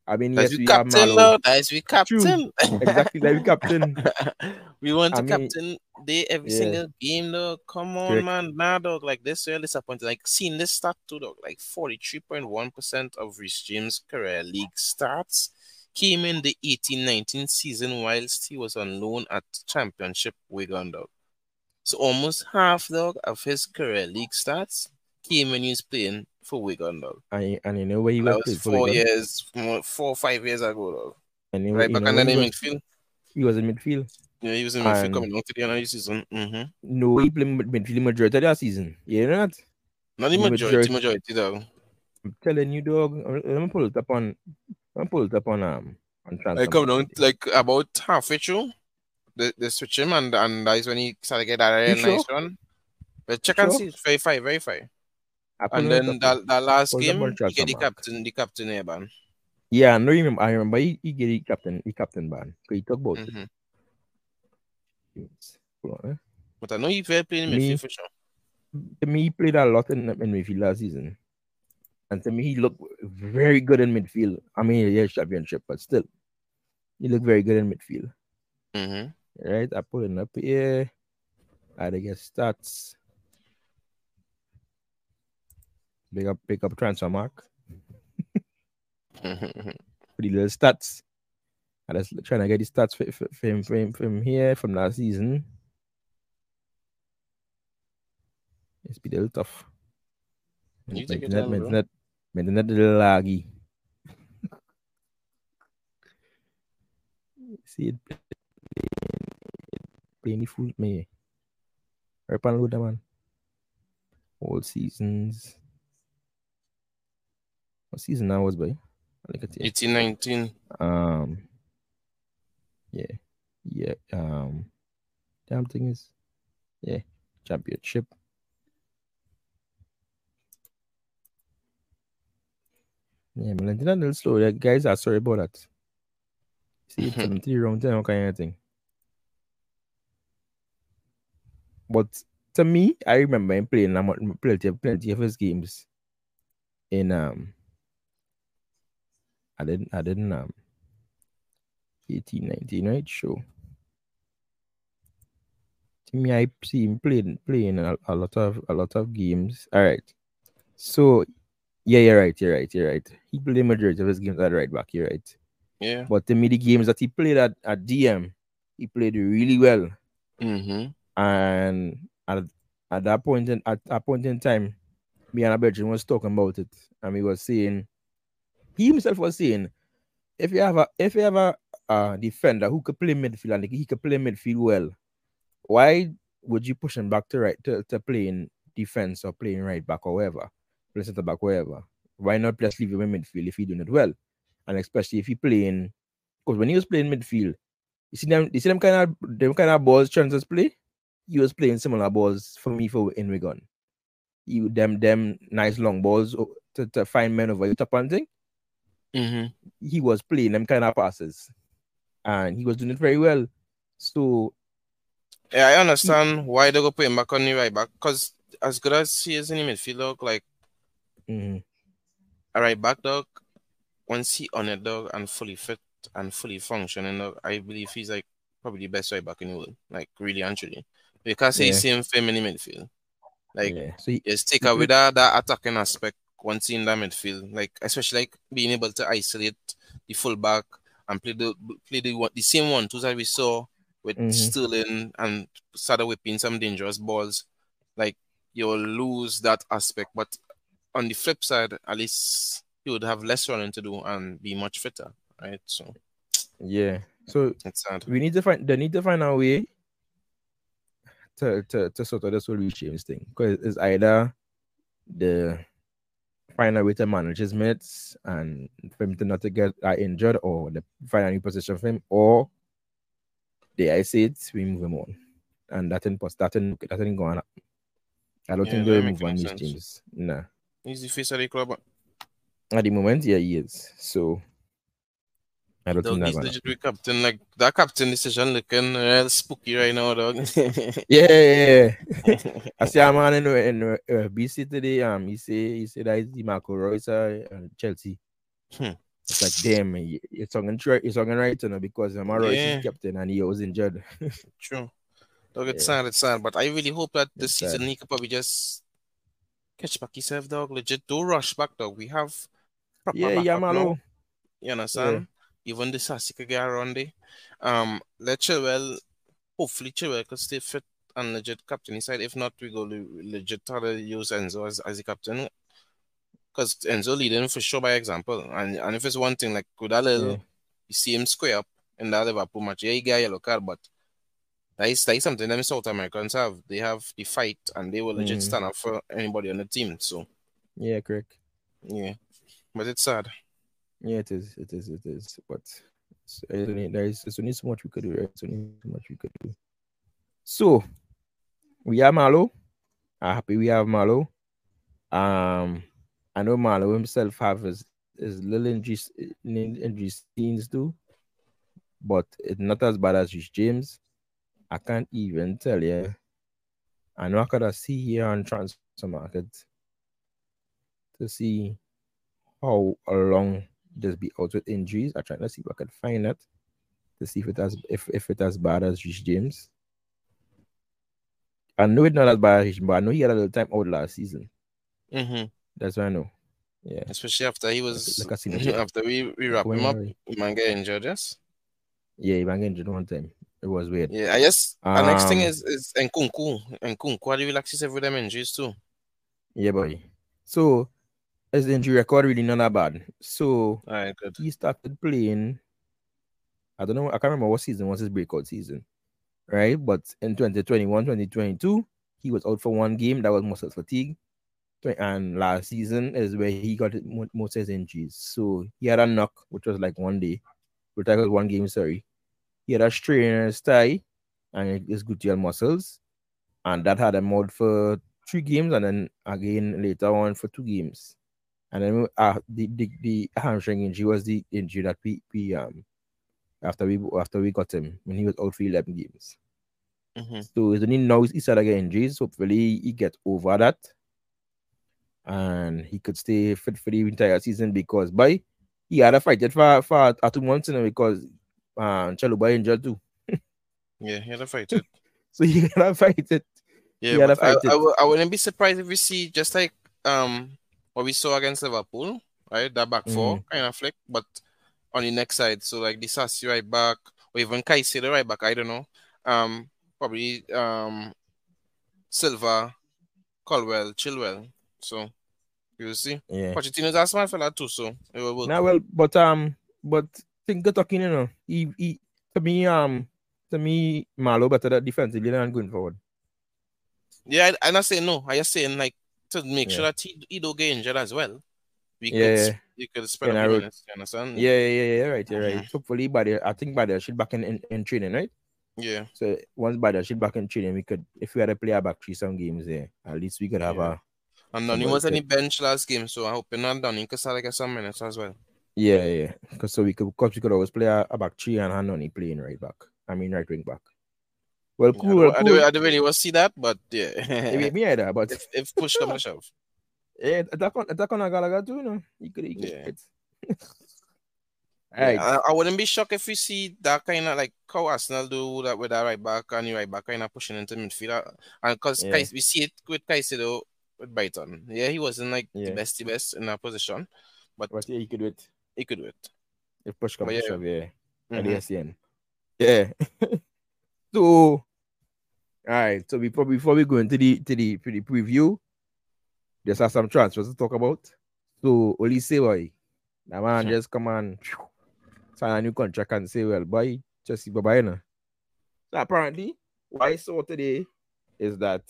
I mean, That's yes, we we have captain, Malo. That's we captain. Exactly, like we captain. we want I to mean, captain day every yeah. single game, though. Come on, Correct. man. Nah, dog. Like this, real disappointed. Like seeing this stat too, dog. Like forty-three point one percent of Reece James' career league starts came in the 18-19 season whilst he was on loan at Championship Wigan, dog. So almost half, dog, of his career league starts came when he was playing for Wigan, dog. And, and you know where he That was was played for four Wigan? years, four or five years ago, dog. And you, Right you back know and then in was, midfield. he was in midfield. Yeah, he was in midfield coming out to the end of the season. Mm-hmm. No, he played mid- midfield majority of that season. You know that? Not the The majority, majority- majority, dog. I'm telling you, dog. uh, Let me pull it up on. Let me pull it up on um on. Like come down like about halfway through, they, they switch him and and that's when he started to get that real You nice run. But check and Sure? see, verify, verify. I And then that, that last Pull it up game, he get the captain, the captain here, man. Yeah, I know. Remember, I remember he, he get the captain, he captain ban. He talk about it. Hold on, eh? But I know he very playing in midfield for sure. To me, he played a lot in, in midfield last season, and to me, he looked very good in midfield. I mean, yeah, championship, but still, he looked very good in midfield. Mm-hmm. Right, I put it up here. I guess stats. Big up, pick up Transfermarkt. Pretty little stats. I just trying to get the stats for, for, for him, for him from here from last season. It's been a little tough. You take your Internet, time, internet, internet a little laggy. See it playing the fool me. Rip and load them man. All seasons. What season that was by? Look at it. 18, 19. Um, yeah, yeah. Um, damn thing is, yeah, championship. Yeah, man, it's not a little slow. Like, guys are sorry about that. See, it's 73 round 10 kind of thing. But to me, I remember him playing mu- plenty of plenty of his games in um I didn't I didn't um 18, 19, right? Sure. To me, I see him playing playing a, a lot of a lot of games. All right. So yeah, you're right, you're right, you're right. He played the majority of his games at right back, you're right. Yeah. But to me, the games that he played at, at DM, he played really well. Mm-hmm. And at, at that point in at that point in time, me and Abedrin was talking about it, and he was saying he himself was saying if you have a if you have a, defender who could play midfield and he could play midfield well, why would you push him back to right to, to playing defense or playing right back or wherever, play center back wherever? Why not just leave him in midfield if he doing it well? And especially if he playing because when he was playing midfield, you see them you see them kind of them kind of balls chances play. He was playing similar balls for me for in Wigan. You them them nice long balls to, to find men over the top and thing. Mm-hmm. He was playing them kind of passes, and he was doing it very well. So Yeah, I understand why they go put him back on the right back. Because as good as he is in the midfield, dog, like mhm, a right back, dog, once he on it, dog, and fully fit and fully functioning, dog, I believe he's like probably the best right back in the world. Like really and truly. Because Yeah. he's same film in the midfield. Like yeah. So he, just take he away played- that, that attacking aspect once in that midfield. Like especially like being able to isolate the fullback and play the play the the same one two that we saw with Mhm. Sterling and started whipping some dangerous balls. Like you'll lose that aspect. But on the flip side, at least you would have less running to do and be much fitter. Right. So yeah. So it's sad. we need to find they need to find a way to to, to sort of the Reece James thing because it's either the find a way to manage his minutes and for him to not to get uh, injured or the find a new position for him or the I say it we move him on and that pos- that ain't that going happen. I don't Yeah, think they'll move on no these sense. James. Nah. He's the face of the club. At the moment, yeah, he is. So I don't Dog, think that's gonna legit captain. Like that captain decision looking real spooky right now, dog. Yeah, yeah, yeah. I see a man in, in uh, BC today. Um, he say he said that he's the Marco Reus uh, Chelsea. Hmm. It's like damn, you- you're talking right, you're talking right, you know, because Amaro is Yeah. his captain and he was injured. True. Dog, it's Yeah. sad, it's sad. But I really hope that this It's season sad. he could probably just catch back himself, dog. Legit, do rush back, dog. We have proper yeah, now. Yamalo. You understand? Even Disasi guy around there. Um, let Chilwell, hopefully Chilwell could stay fit and legit captain inside. If not, we go legit try to use Enzo as, as the captain. Because Enzo leading for sure by example. And and if it's one thing, like with that little, Yeah. you see him square up in that Liverpool match. Yeah, he got a yellow card, but that is, that is something them South Americans have. They have the fight and they will legit Mhm. stand up for anybody on the team. So, Yeah, correct. yeah. But it's sad. Yeah, it is. It is. It is. But it's only, there is it's only so much we could do. It's only so much we could do. So we have Malo. I'm happy we have Malo. Um, I know Malo himself have his, his little injury, injury scenes too, but it's not as bad as James. I can't even tell you. I know I could have see here on transfer market to see how long just be out with injuries. I trying to see if I could find that to see if it has if, if it as bad as Reece James. I know it's not as bad as Reece, but I know he had a little time out last season. hmm That's what I know. Yeah. Especially after he was, Like I after we, we wrap Going him up, he might get injured, yes? Yeah, he banged injured one time. It was weird. Yeah, I guess the next thing Um, is is Nkunku. Nkunku, how do you relax yourself with them injuries too? Yeah, boy. So his injury record really not that bad. So right, he started playing. I don't know. I can't remember what season was his breakout season, right? But in 2021, 2022, he was out for one game. That was muscle fatigue. And last season is where he got most of his injuries. So he had a knock, which was like one day, which was one game. Sorry, he had a strain in his thigh and his gluteal muscles, and that had him out for three games, and then again later on for two games. And then uh, the, the the hamstring injury was the injury that we, we um after we after we got him when he was out for eleven games. hmm So it's only now he started getting injuries. Hopefully he get over that, and he could stay fit for the entire season because by he had to fight for for uh, two months know, because um Chalobah injured too. Yeah, he had to fight it. So he gotta fight it. Yeah, Yeah, but the I, fight I, I wouldn't be surprised if we see just like um what we saw against Liverpool, right? That back four Mm-hmm. kind of flick, but on the next side, so like Disasi right back, or even Caicedo right back, I don't know. Um, probably um Silva, Colwill, Chilwell. So you see, Yeah. Pochettino's a smart fella too, so it will work. Now well, but um, but think talking, you know. He he to me um to me Malo better that defensively than going forward. Yeah, I, I'm not saying no. I just saying like to make sure that he, he don't get injured as well. We Yeah, could yeah. you could spread out a minutes, you understand? Yeah, yeah, yeah, yeah, right, yeah, right. Hopefully by the I think Badiashile back in, in, in training, right? Yeah. So once Badiashile back in training, we could if we had to play a back three some games there, at least we could have Yeah. a And Donny was on the bench last game, so I hope he's not Donny can start get some minutes as well. yeah, yeah. Because so we could because we could always play a, a back three and on playing right back. I mean right wing back. Well, Yeah, cool, I, don't, I, cool. don't, I don't really want to see that, but yeah. Maybe me either, but if, if push comes to shove. yeah, attack on attack on a Gallagher too, you know. He could, he could Yeah. it. Yeah, Alright. I, I wouldn't be shocked if we see that kind of like how Arsenal do that with that right back and right back kind of pushing into midfield. And because Yeah. we see it with Caicedo with Brighton. Yeah, he wasn't like Yeah. the best, the best in that position, but But yeah, he could do it. he could do it. If push comes to yeah. shove, yeah. At Mhm. the SCN. Yeah. So all right. So before before we go into the to the to the preview, just have some transfers to talk about. So Olise boy, that man just come on sign a new contract and say, well, boy, just bye bye now. So apparently, what I saw today is that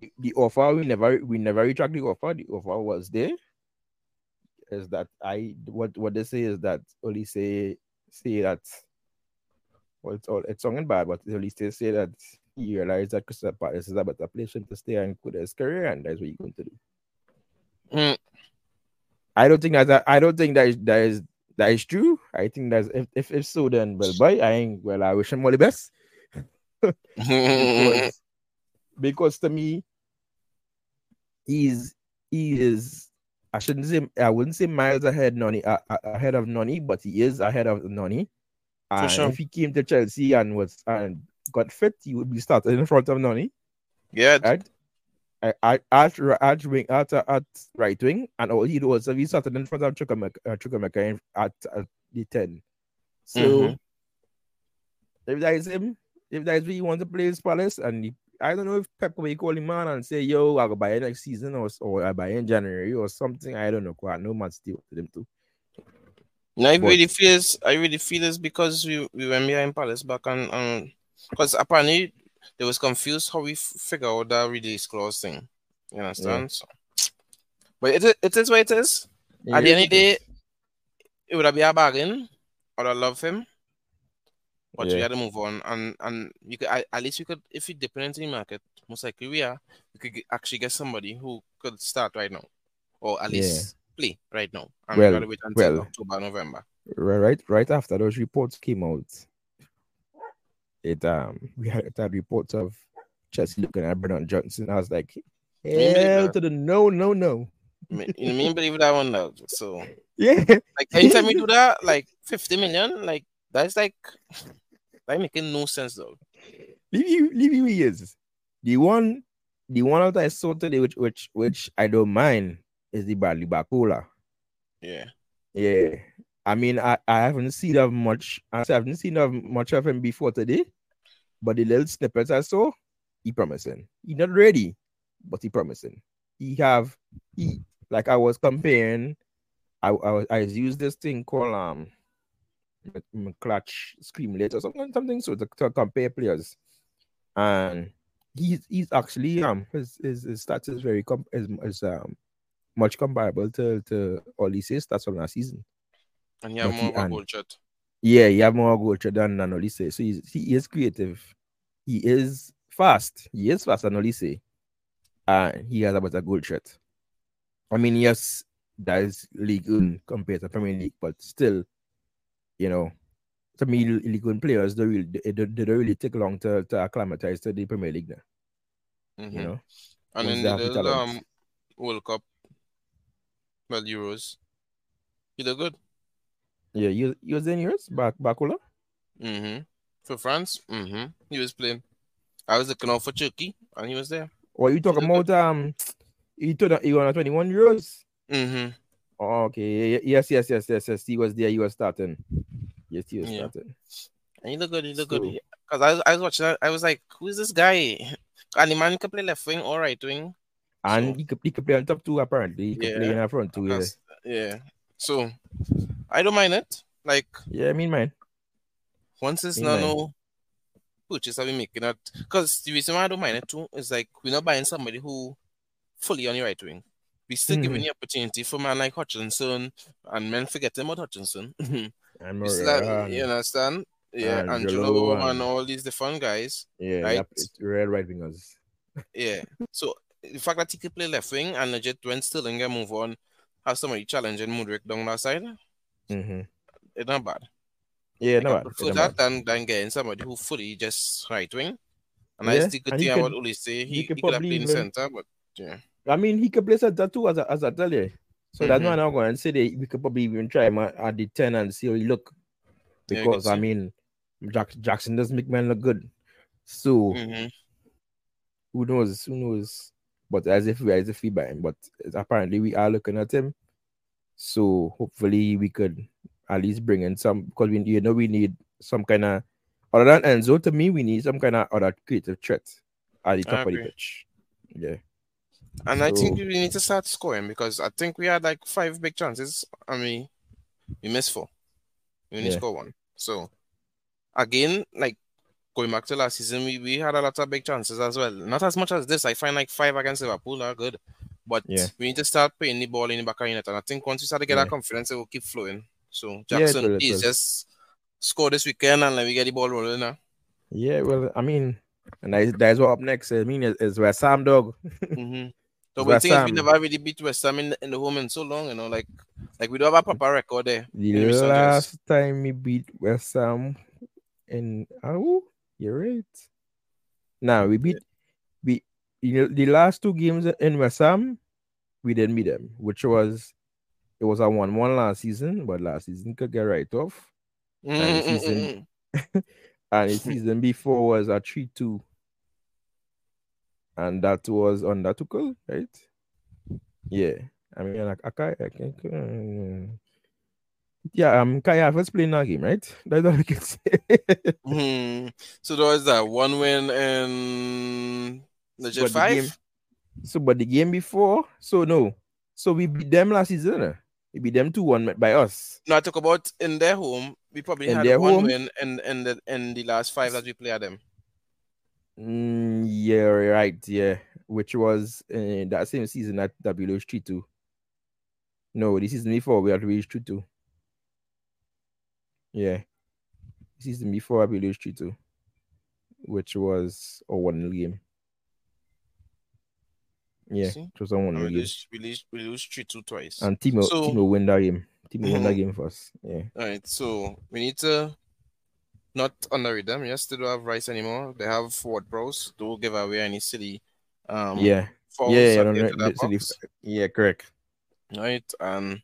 the- the offer we never we never retract the offer. The offer was there. Is that I what what they say is that Olise say that well it's all it's sounding bad, but Oli still say that he realized that Crystal Palace is a better place for him to stay and put his career and that's what he's going to do. Mm. I don't think that I don't think that is that is that is true. I think that's if if, if so then well boy I ain't well I wish him all the best. because, because to me, he's he is I shouldn't say I wouldn't say miles ahead Noni uh, uh, ahead of Noni, but he is ahead of Noni. And sure. if he came to Chelsea and was and got fit, he would be started in front of Noni. Yeah, Right? I, I at at wing at at right wing, and all he was he started in front of Chukwuemeka uh, at, at the ten. So Mhm. if that is him, if that is what he wants to play his Palace, and he, I don't know if Pep will call him man and say, "Yo, I'll buy it next season," or or I buy it in January or something. I don't know. Quite no man still to them too. And I really feel it's, I really feel it's because we, we went behind Palace back and um because apparently they was confused how we figure out that release clause thing. You understand? So, but it, it is what it is. At the end of the day, it would have been a bargain. I would love him. But we had to move on and and you could at at least we could if we dip into the market, most likely we are, we could actually get somebody who could start right now. Or at Yeah. least play right now. And Well, we gotta wait until well. October, November. right, right, right after those reports came out, it um we had that reports of Chelsea looking at Brennan Johnson. I was like, hell to the no, no, no. You know, me believe that one now. So Yeah, like anytime we do that, like 50 million, like that's like that making no sense though. leave you, leave you is the one, the one that I saw today, which which which I don't mind is the Bradley Barcola. Yeah. Yeah. I mean, I, I haven't seen of much. I haven't seen of much of him before today, but the little snippets I saw, he promising. He not ready, but he promising. He have he like I was comparing. I I, was- I used this thing called um, clutch screamlet or something something so to, to compare players, and he's he's actually um his his, his stats is very com- is, is um much comparable to to Olise's stats from last season. And you have But more he- of a and- goal shot. Yeah, he have more goal threat than, than Olise. So he's, he is creative. He is fast. He is fast than Olise. And he has about a goal threat. I mean, yes, that is league one compared to Premier League, but still, you know, to me, league one players don't really they, they they don't really take long to, to acclimatize to the Premier League now. Mhm. You know, And once in they the have the little, talent. um World Cup, well Euros, he look good. yeah, you you was in yours back Barcola? Mm-hmm. For France, mm-hmm. He was playing. I was looking out for Turkey, and he was there. Or you talking about um you told that he won 21 euros? Mm-hmm. Oh, okay. Yes, yes, yes, yes, yes. He was there. He was starting. Yes, he was Yeah. starting. And he looked good. He looked So- good. Because I was, I was watching. that, I was like, "Who is this guy?" And the man can play left wing or right wing. And So- he could he could play on top two apparently. He could play in Yeah, the front too. Yeah. Yeah. So I don't mind it. Like Yeah, I mean, man. once it's not no purchase that we making it. Because the reason why I don't mind it too is like we're not buying somebody who fully on the right wing. We still giving Mhm. the opportunity for man like Hutchinson and men forgetting about Hutchinson. I'm still alright, um, you understand? Yeah, and Angelo and and- all these different guys. yeah, right? red right wingers. Yeah. So the fact that he could play left wing and legit when can move on, have somebody challenging Mudryk down that side, Mm-hmm. it's not bad. Yeah, I no, bad. prefer that bad. than, than getting somebody who fully just right wing. And Yeah, I still could and think about Uli say he, he could could have played in even- center, but yeah. I mean, he could play center too, as, I- as I tell you. So that's Mhm. why I'm going to say that we could probably even try him at, at the 10 and see how he look. Yeah, Because, I mean, Jack, Jackson does make man look good. So, hmm who knows? Who knows? But as if we as if we buy him, but apparently we are looking at him. So hopefully we could at least bring in some because we you know we need some kind of other than Enzo to me we need some kind of other creative threat at the top of the pitch. Yeah. And I think we need to start scoring because I think we had like five big chances I mean, we missed four. We only Yeah. score one. So again, like going back to last season, we, we had a lot of big chances as well. Not as much as this. I find like five against Liverpool are good. But Yeah. we need to start putting the ball in the back of the net. And I think once we start to get Yeah. that confidence, it will keep flowing. So Yeah, it Jackson, will, it please just score this weekend and let me get the ball rolling now. Yeah, well, I mean, and that's, that's what up next. I mean, is, is where Sam Dog. Mm-hmm. West thing is, we never really beat West Ham in, in the home in so long, you know, like like we don't have a proper record there. The last time we beat West Ham in oh, you're right. Now we beat we you know the last two games in West Ham, we didn't beat them, which was it was a one-one last season, but last season could get right off. And the season and the season before was a three-two. And that was under Tuchel, right? Yeah. I mean, like, I, can't, I can yeah, um, Kai Havertz playing that game, right? That's all I can say. hmm So there was that one win in legit But the five. game- So, but the game before, so no, so we beat them last season. eh? We beat them two one by us. No, I talk about in their home. We probably In had one home? win in in the in the last five that we play at them. Mm, yeah, right. Yeah, which was uh, that same season that, that we lost three two. No, the season before we had reached three two. Yeah, season before we lost three two, which was a one game. Yeah, See? it was a one we game. lose we lose we lose three two twice. And Timo So- Timo win that game. Team Timo win that Mhm. game first. Yeah. All right, so we need to not underrate them. Yes, they don't have Rice anymore. They have forward pros. Don't give away any silly um yeah. Yeah, yeah, at no, the no, end of that so the- box. yeah, correct. right? And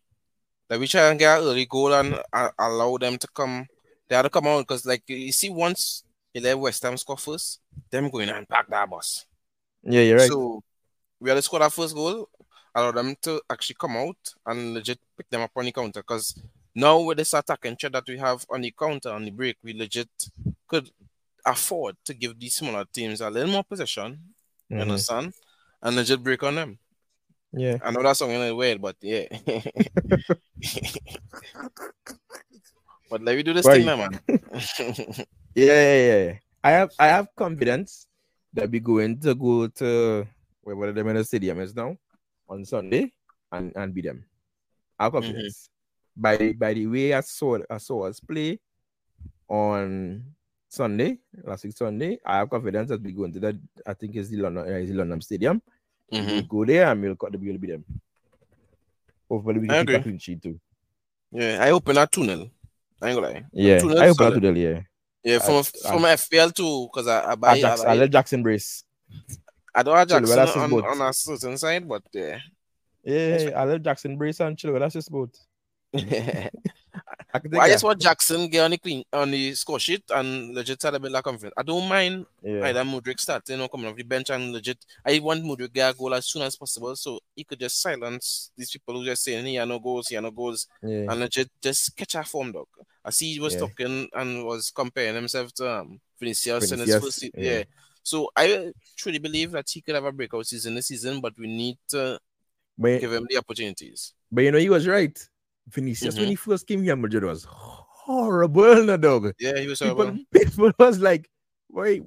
like we try and get an early goal and uh, allow them to come. They had to come out because, like, you see, once you let West Ham score first, them going and pack that bus. Yeah, you're right. So we had to score that first goal, allow them to actually come out and legit pick them up on the counter. Because now with this attacking threat that we have on the counter on the break, we legit could afford to give these smaller teams a little more possession. You Mhm. understand? And legit break on them. Yeah. I know that's something in weird, but yeah. but let me do this Right. thing man. Yeah, yeah, yeah. I have I have confidence that we're going to go to where where them in the stadium is now on Sunday and, and beat them. I have confidence. By the by the way I saw I saw us play on Sunday, last week Sunday, I have confidence that we going to that I think it's the London uh, it's the London Stadium. Mhm. We'll go there and we'll cut the we'll beat them. Hopefully we I can keep a clean sheet too. Yeah, I open that tunnel. I ain't gonna lie. Yeah, Two nil I solid. that to yeah. Yeah, from I- from FPL too, because I, I buy I, I, Jackson, I let Jackson brace. I don't have Jackson well, on, boat. on a certain side, but yeah. Yeah, I let Jackson brace and chill. That's just both. I can take Well, I just want Jackson get on the clean on the score sheet and legit start a bit of confidence. I don't mind Yeah. either Mudryk starting or coming off the bench and legit. I want Mudryk get a goal as soon as possible so he could just silence these people who just saying he are no goals, he are no goals, yeah. and legit just catch a form dog. I see he was Yeah. talking and was comparing himself to um, Vinicius in his first yeah. yeah. So I truly believe that he could have a breakout season this season, but we need to But, give him the opportunities. but you know, he was right. Vinicius, when Mhm. he first came here, Madrid was horrible, no dog. Yeah, he was horrible. people was like, why,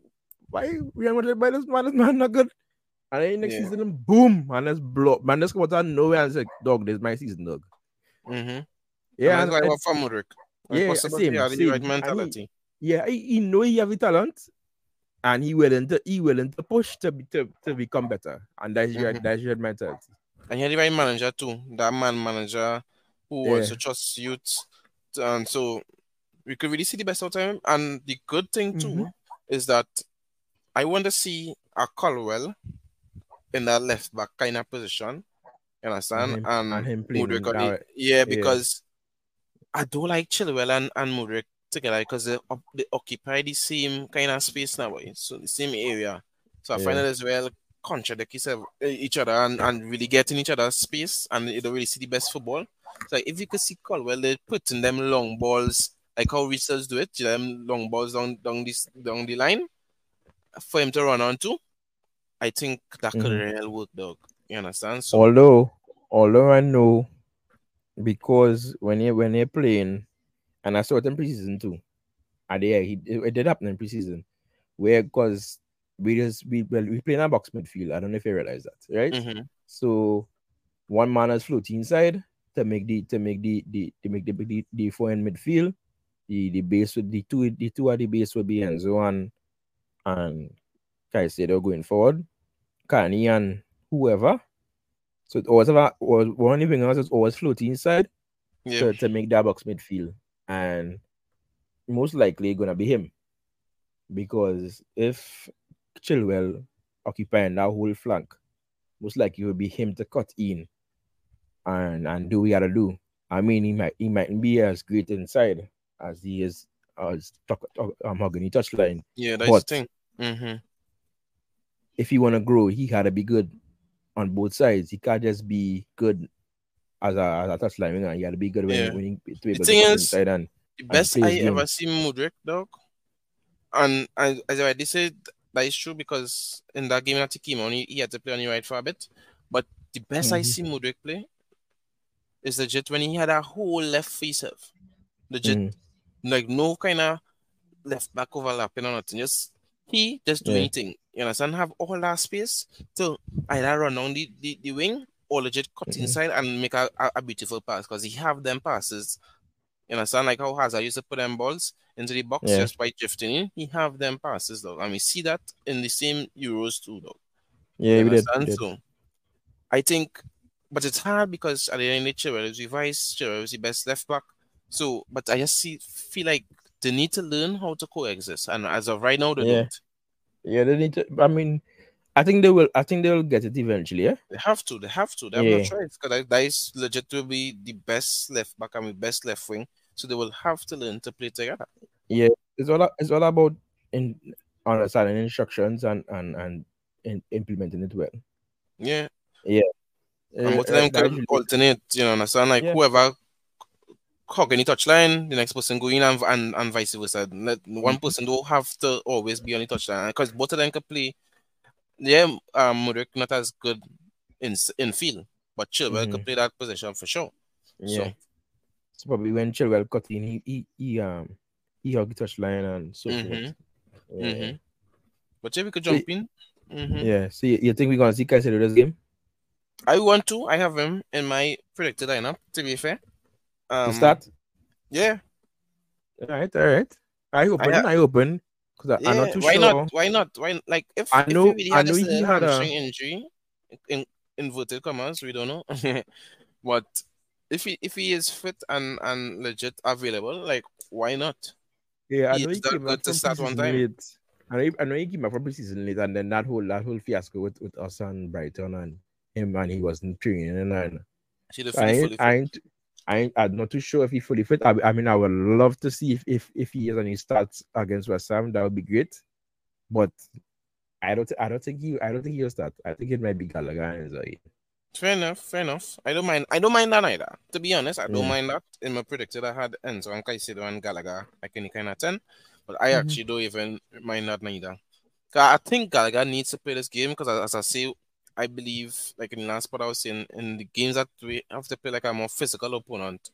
why Real Madrid by this man, this man not good. And then next Yeah. season, boom, man, let's blow. Man, let's come out of nowhere and say, dog, this is my season, dog. Mm-hmm. Yeah, that's and why I it- want yeah, same, he the same. right And he- yeah, he, he know he have the talent, and he willing to he willing to push to be, to, to become better, and that's your Mhm. that's your mentality. And he had the right manager too. That man manager who Yeah. also trusts youth. And so we could really see the best out of him. And the good thing too Mhm. is that I want to see a Colwill in that left back kind of position. You understand? him- And, and him playing Mudryk on the, yeah, because I don't like Chilwell and, and Mudryk together because they, they occupy the same kind of space now, eh, so the same area. So I find Yeah. it as well contradict each other- each other and, and really get in each other's space and you don't really see the best football. So if you could see Colwill, they're putting them long balls like how Richards do it, them long balls down down this down the line for him to run onto. I think that could Mhm. really work, dog. You understand? So Although, although I know, because when you when they're playing, and I saw it in preseason too, and yeah, he it, it did happen in preseason, where because we just we well we play in a box midfield. I don't know if you realize that, right? Mhm. So one man is floating inside to make the to make the the to make the the, the four in midfield. The the base with the two the two at the base would be Enzo and and Caicedo going forward. Carney and whoever. So it always have a, was one of the wingers is always floating inside yeah. to, to make that box midfield. And most likely gonna be him. Because if Chilwell occupying that whole flank, most likely it will be him to cut in and and do what he had to do. I mean, he might he mightn't be as great inside as he is as talk, talk, um, hugging the touchline. Yeah, that's but the thing. Mm-hmm. If he want to grow, he had to be good on both sides. He can't just be good as a, as a touchline winger. He to be good when, Yeah. when he to The be able to thing is- inside and The best I ever seen Mudryk, dog. And, and as I already said, that is true because in that game that he came on, he, he had to play on the right for a bit. But the best I Mhm. see Mudryk play is legit when he had a whole left face off. Legit, Mhm. like no kind of left back overlapping or nothing. Just he just do Yeah. anything. You understand? Have all that space to either run on the, the, the wing or legit cut Mhm. inside and make a, a, a beautiful pass because he have them passes. You understand? Like how Hazard used to put them balls into the box Yeah. just by drifting in. He have them passes though. And we see that in the same Euros too though. yeah, You we did, we did. So I think but it's hard because at the end of the Chilwell is the vice, Chilwell is the best left back. So but I just see feel like they need to learn how to coexist. And as of right now they Yeah. don't. Yeah, they need to. I mean, I think they will. I think they will get it eventually. Yeah. They have to. They have to. They have no Yeah. choice because that, that is legit to be the best left back and the best left wing. So they will have to learn to play together. Yeah, it's all. It's all about in understanding instructions and and and in, implementing it well. Yeah. Uh, And both of them could alternate, you know, understand? Like Yeah. whoever hug any touchline, the next person go in and, and, and vice versa. Let one Mhm. person don't have to always be on the touchline because both of them can play. Yeah, um, Mudryk not as good in in field, but Chilwell could Mhm. play that position for sure. Yeah. So probably when Chilwell cut in, he he, he um he hugged the touchline and so Mhm. forth. Yeah. Mhm. But yeah, we could So jump in. Mhm. Yeah. So you, you think we're gonna see Caicedo this game I want to. I have him in my predicted lineup. To be fair, um, to start? Yeah, All right. All right. I open. ha- I, open because yeah. I'm not too why sure. not? Why not? Why like if I if he know- really I know he had a- injury, in inverted commas, we don't know. but if he if he is fit and and legit available, like why not? Yeah, I know he that came back to from start one time. late. I know, he, I know he came back from preseason late, and then that whole that whole fiasco with, with us and Brighton and him, and he wasn't training. And, and Should have I fully, I ain't, I I'm not too sure if he fully fit. I, I mean, I would love to see if if, if he is and he starts against West Ham. That would be great. But I don't, I don't think he, I don't think he'll start. I think it might be Gallagher and Zoe. Fair enough, fair enough. I don't mind. I don't mind that either. To be honest, I don't mind that. In my predicted, I had Enzo and Caicedo and Gallagher, like any kind of ten, but I Mhm. actually don't even mind that neither. I think Gallagher needs to play this game because, as I say, I believe, like in the last part, I was saying, in the games that we have to play like a more physical opponent,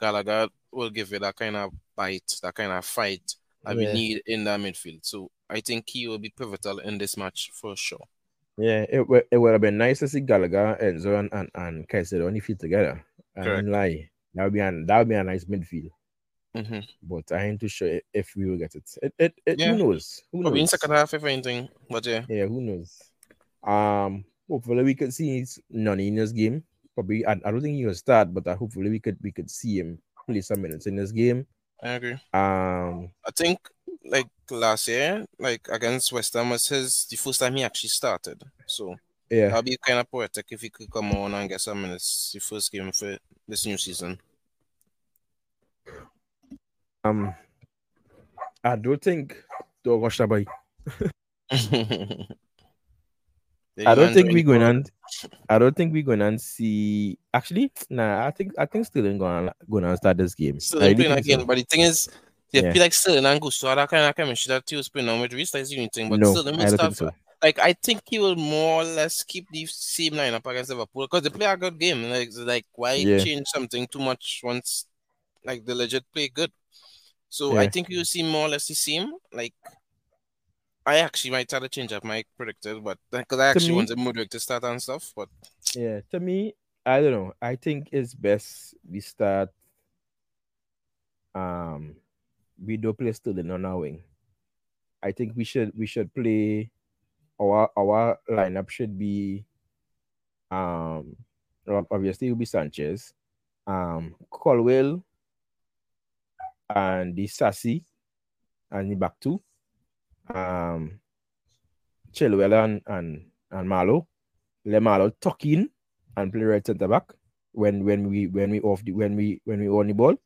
Gallagher will give you that kind of bite, that kind of fight that we need in that midfield. So I think he will be pivotal in this match for sure. Yeah, it would it would have been nice to see Gallagher, Enzo, and and, and Caicedo on the field together. I Correct. lie. That would be an that would be a nice midfield. hmm But I ain't too sure if we will get it. It it, it Yeah. who knows? Who Probably in second half, if anything, but yeah. Yeah, who knows? Um, hopefully we could see Noni in this game. Probably, I, I don't think he will start, but uh, hopefully we could we could see him play some minutes in this game. I agree. Um, I think like last year, like against West Ham was his the first time he actually started. So yeah, that'd be kind of poetic if he could come on and get some minutes the first game for this new season. um, I don't think Dog Shabai. I don't think we're going and I don't think we're going to see. Actually, nah. I think I think Sterling going to going to start this game. Still I ain't really playing think so. again, but the thing is, they Yeah. feel like Sterling and Gusto had that kind of chemistry that he was playing on with Reece. That's the only thing. But no, will I don't start. so. Like I think he will more or less keep the same lineup against Liverpool because they play a good game. Like like why Yeah. change something too much once like the legit play good. So I think you'll see more or less the same. Like I actually might try to change up my predicted, but because I actually me- wanted Mudryk to start and stuff. But Yeah, to me, I don't know. I think it's best we start. Um, we don't play Sterling on our wing. I think we should we should play. Our our lineup should be. Um, obviously it will be Sanchez, um, Colwill, and Disasi, and the back two. Um, Chilwell and and and Malo. Let Malo tuck in and play right centre back when when we when we off the when we when we on the ball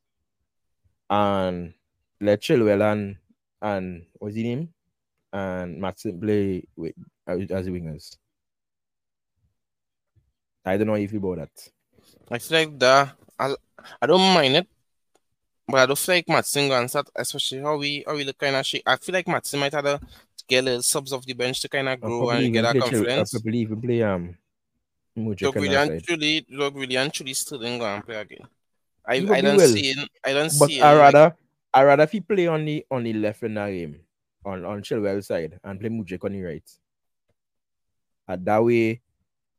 and let Chilwell and and what's his name and Maatsen play with as the wingers. I don't know if you about that. I like that I, I don't mind it, but I don't feel like Maatsen going start, especially how we how we look kind of shake. I feel like Maatsen might have to get little subs off the bench to kind of grow and get that confidence. I believe we play um. Doug William truly, Doug William truly still didn't go and play again. I, I don't see it. I don't but see I it. rather like, I rather if he play on the on the left in that game on on Chilwell side and play Mudryk on the right. And that way,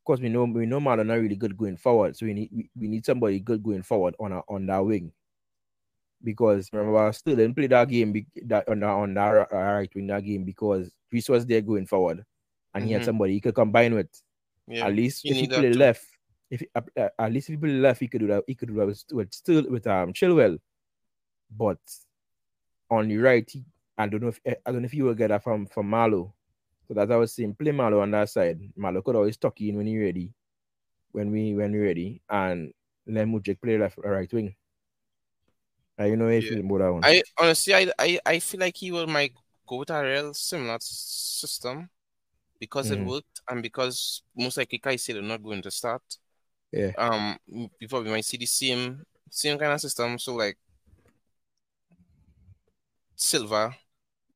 because we know we know Marlon not really good going forward, so we need we, we need somebody good going forward on a, on that wing. Because remember, still didn't play that game that on on that right wing that game because Chris was there going forward, and mm-hmm. he had mm-hmm. somebody he could combine with. Yeah, at least if he play left, if uh, uh, at least if he play left, he could do that. He could do that with, with still with um Chilwell, but on the right, he, I don't know if I don't know if you will get that from from Malo. So that I was saying, play Malo on that side. Malo could always tuck in when he ready, when we when we ready, and let Mudryk play left right wing. You know if yeah. about that one. I honestly I, I I feel like he was my go a real similar system because mm. it worked and because most likely Caicedo not going to start. Yeah. Um before we might see the same same kind of system. So like Silva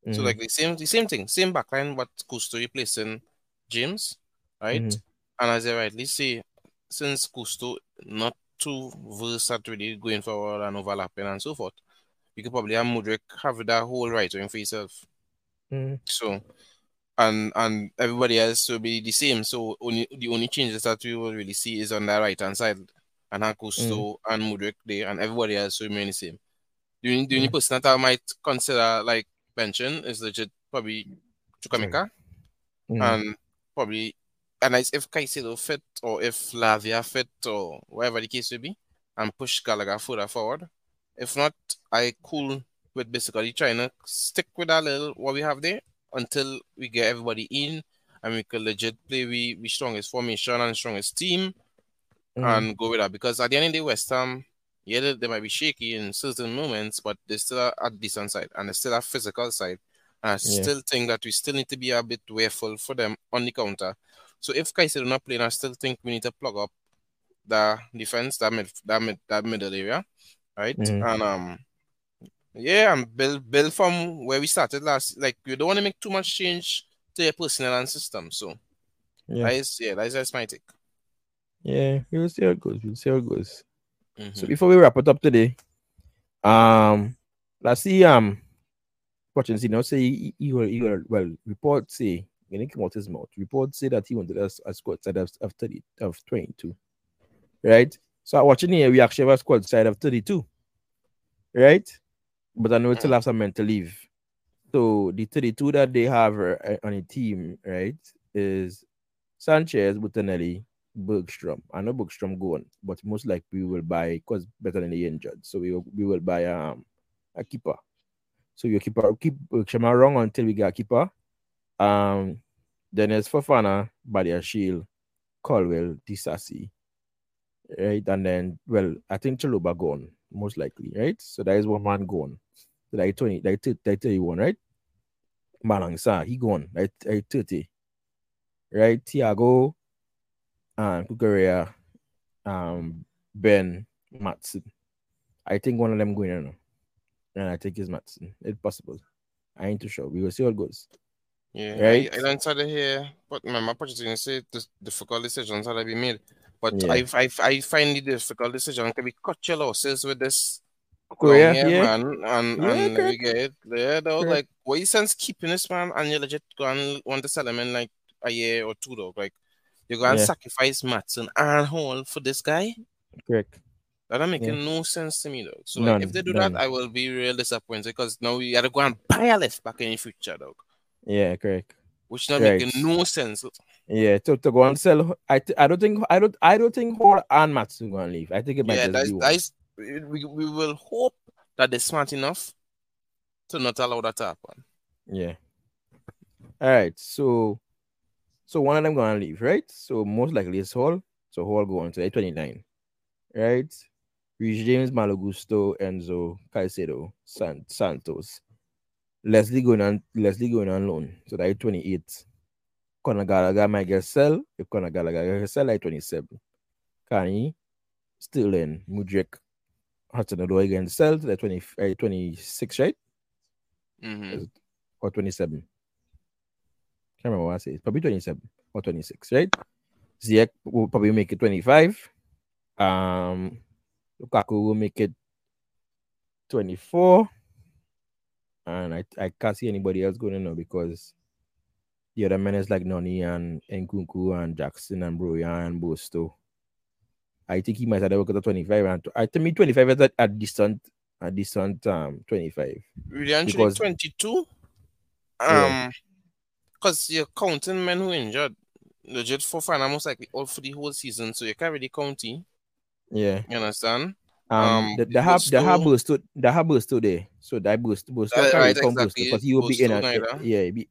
Mm-hmm. So like the same the same thing, same backline, but Gusto replacing James, right? Mm-hmm. And as I rightly say, since Gusto not too versatile really going forward and overlapping and so forth, you could probably have Mudryk have that whole right wing for yourself. Mm-hmm. So and and everybody else will be the same. So only the only changes that we will really see is on the right hand side and have Gusto mm-hmm. and Mudryk there and everybody else will remain the same. The only, the only mm-hmm. person that I might consider like mention is legit probably Chukwuemeka. Mm. And probably and if Caicedo fit or if Lavia fit or whatever the case may be, and push Gallagher further forward. If not, I cool with basically trying to stick with that little what we have there until we get everybody in and we can legit play we, we strongest formation and strongest team mm. and go with that. Because at the end of the day, West Ham yeah, they, they, might be shaky in certain moments, but they still are a decent side and they still have physical side. And I yeah. still think that we still need to be a bit careful for them on the counter. So if Caicedo not playing, I still think we need to plug up the defense, that mid, that mid, that middle area, right? Mm-hmm. And um, yeah, and build build from where we started last. Like you don't want to make too much change to your personnel and system. So yeah, that is yeah, that is just my take. Yeah, we'll see how it goes. We'll see how it goes. Mm-hmm. So before we wrap it up today, um, let's see. Um, watching see now say he, will, he will, well report say he came out his mouth. Report say that he wanted us a squad side of, of 30 of 22. Right? So watching here, we actually have a squad side of 32. Right? But I know it still have some men to leave. So the 32 that they have uh, on a team, right, is Sanchez, Bettinelli, Bergstrom. I know Bergstrom going, but most likely we will buy because better than the injured. So we will, we will buy um a keeper. So you keep keep Bergstrom around until we get a keeper. Um, there's Fofana, Badiashile, Colwill, Disasi. Right, and then well, I think Chalobah gone most likely, right? So there is one man gone. So that 20, that, that 31, right? Malang Sarr, he gone, right? 30. Right, Tiago and Cucurella, um, Ben, Maatsen. I think one of them going. And I think it's Maatsen. It's possible. I ain't too sure. We will see how it goes. Yeah, right? I, I don't try to hear, but my, my Pochettino say the difficult decisions that be made. But yeah. I, I, I find the difficult decision can be cut your losses with this Korea, yeah, yeah. man, and yeah, and we get it. Yeah, though, like what you sense keeping this man, and you legit go and want to sell him in like a year or two, though. Like you're going to yeah. sacrifice Maatsen and Hall for this guy? Correct. That don't making yeah. no sense to me though. So like, if they do none. that, I will be real disappointed because now we gotta go and buy a left back in the future, dog. Yeah, correct. Which not correct. making no sense. Yeah, to, to go and sell. I I don't think I don't I don't think Hall and Maatsen gonna leave. I think it might yeah, just be that's, we, we will hope that they're smart enough to not allow that to happen. Yeah. All right. So so one of them gonna leave, right? So most likely it's Hall. So Hall going to 29. right? Reece James, Malo Gusto, Enzo, Caicedo, San, Santos. Lesley going on Lesley going on loan. So that 28. Conor Gallagher might get sell. If Conor Gallagher get sell, I 27. Carney, still in. Mudryk, Hudson Odoi again sell to the 20, uh, 26, right? Mm-hmm. Or 27. Can't remember what I say. Probably 27 or 26, right? Ziyech will probably make it 25. Um, Lukaku will make it 24. And I, I can't see anybody else going in now because the other men is like Noni and Nkunku and Jackson and Broja and Bosto. I think he might have worked at 25. And I think me 25 is a, a decent, a decent um 25. Really, actually, Because- 22. Um, because you're counting men who injured. Legit for fun, almost like all for the whole season, so you can't really count. Yeah. You understand? Um, Um, the, the have the have Bosto- Bosto the have Bosto there. So that Bosto Bosto Uh, can't right, exactly. because he will be in a neither. yeah, be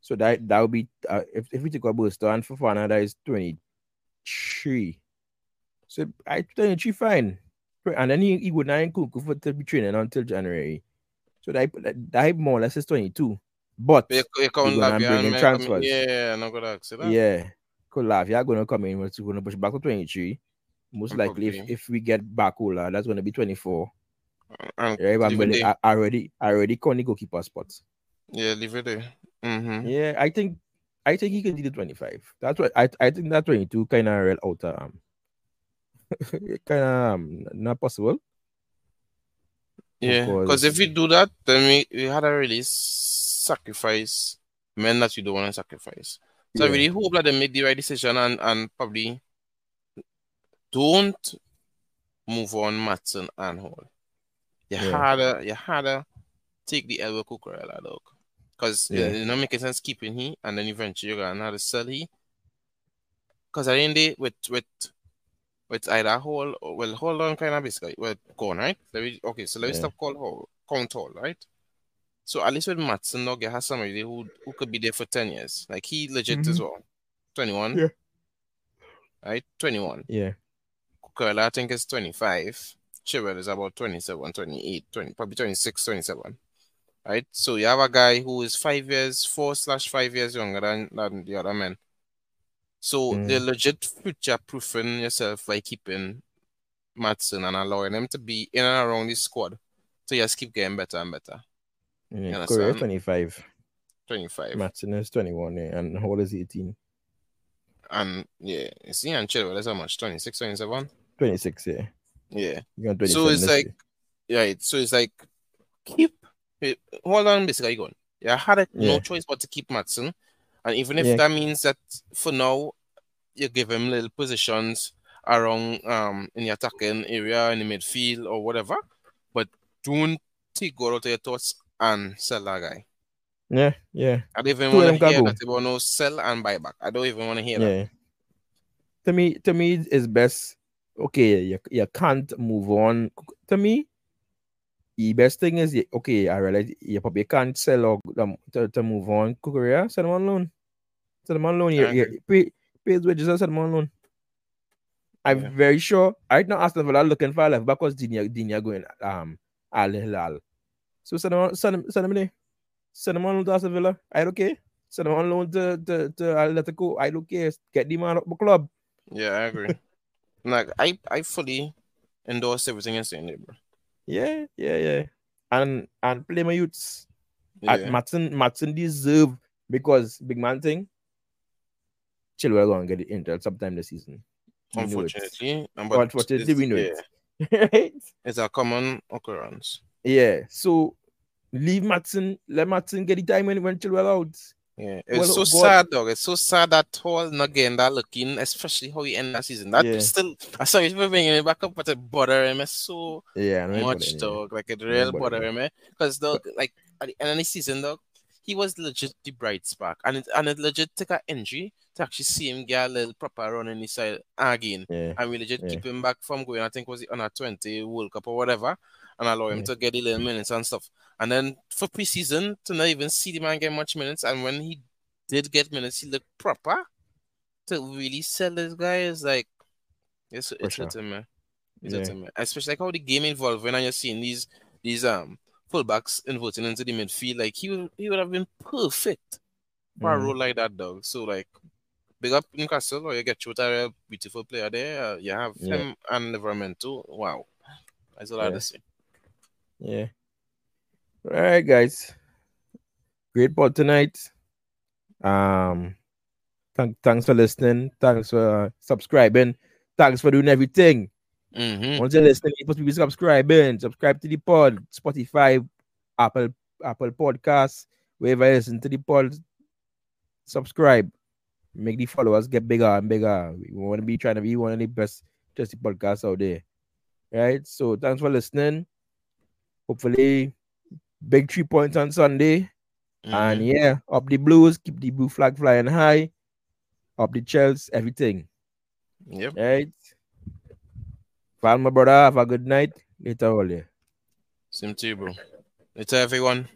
so that that would be uh, if if we take a Bosto and for Fofana that is 23. So I 23 fine. And then he, he would not Kuku for to be training until January. So that that, that more or less is 22. But You, you count gonna bring in transfers. Yeah, I'm not gonna you that. yeah, Kolavia gonna come in. We're gonna push back to 23. Most likely, if, if we get Barcola, that's gonna be 24. And Yeah, but I'm leave it really, there. I already, I already caught the goalkeeper spots. Yeah, leave it there. Mm-hmm. Yeah, I think, I think he can do the 25. That's what I, I think that 22 kind of real outer um, kind of um, not possible. Yeah, because if we do that, then we, we had to really sacrifice men that you don't want to sacrifice. So I really hope that they make the right decision and, and probably don't move on Maatsen and Hall. You Yeah. had to you had to take the Elwood Cucurella dog. Because Yeah. it, it not making sense keeping he and then eventually you're gonna have to sell he. Because at the end of the day, with with with either Hall or well hold on kind of basically well gone, right? Let me okay, so let me Yeah. stop call Hall count Hall, right? So at least with Maatsen dog, you have somebody who who could be there for ten years. Like he legit as Mhm. well. Twenty one. Yeah. Right? Twenty one. Yeah, Curl, I think is 25. Chilwell is about 27, 28, 20, probably 26, 27. Right? So you have a guy who is five years, four slash five years younger than, than the other men. So Mm. they're legit future proofing yourself by keeping Maatsen and allowing them to be in and around the squad. So you just keep getting better and better. yeah. Korea 25, 25. Maatsen is 21, yeah, and old is 18, And yeah, you see, and Chilwell is how much? 26, 27? 26, yeah. Yeah. You got 27 So it's like, year. right. So it's like, keep, eh, hold on, basically, going. Yeah, I had a, no choice but to keep Maatsen. And even if Yeah. that means that for now, you give him little positions around um in the attacking area, in the midfield, or whatever, but don't take God out of your thoughts and sell that guy. yeah, yeah. I don't even want to hear that about no sell and buy back. I don't even want to hear that. Yeah. To me, to me, it's best. Okay, you, you can't move on. To me, the best thing is okay. I realize you probably can't sell or um, to, to move on. Korea, send them on loan. Send them on loan. You, I you pay pay his wages and send them on loan. I'm Yeah. very sure. Right now, Aston Villa looking for a left back because Digne Digne going um Al Hilal. So send them on, send them send them there. Send them on loan to Aston Villa. I okay. Send them on loan to to, to Atletico. I don't care. Get the man up the club. Yeah, I agree. Like I, I fully endorse everything you're saying there, bro. Yeah, yeah, yeah. And and play my youths. Yeah. At Maatsen, Maatsen deserve because big man thing. Chilwell gonna get it Inter sometime this season. We know it. Unfortunately, But unfortunately, we know yeah, it. right? It's a common occurrence. Yeah. So leave Maatsen, let Matson get the time when when Chilwell out. Yeah, it's Well, so sad, dog. It's so sad that whole not getting that looking, especially how he end that season. That Yeah. still, I saw you bringing it back up, but it bother him so Yeah, much, dog. Like it real bother him. him, eh? Because dog, like at the end of the season, dog, he was legit the bright spark, and it and it legit take an injury to actually see him get a little proper run in the side again. Yeah. and we legit Yeah. keep him back from going, I think was it on a 20 World Cup or whatever, and allow him Yeah. to get the little minutes and stuff. And then for preseason, to not even see the man get much minutes, and when he did get minutes, he looked proper. To really sell this guy is like, it's, it's sure. hurting, man. yeah. Especially like how the game evolving and you're seeing these these um fullbacks inverting into the midfield. Like he would he would have been perfect for mm. a role like that, dog. So like big up Newcastle or you get Chota, a beautiful player there. Uh, you have yeah. him and Livramento. Wow. That's all yeah. I have to say. Yeah. All right, guys. Great ball tonight. Um, th- thanks for listening. Thanks for uh, subscribing. Thanks for doing everything. Mm-hmm. Once you're listening, you supposed to be subscribing. Subscribe to the pod, Spotify, Apple, Apple Podcasts, wherever you listen to the pod. Subscribe. Make the followers get bigger and bigger. We want to be trying to be one of the best just podcasts out there. Right? So thanks for listening. Hopefully, big three points on Sunday. Mm-hmm. And yeah, up the blues, keep the blue flag flying high, up the Chelsea, everything. Yep. Right. Val, brother, have a good night. Later, all yeah. Same to you, bro. Later, everyone.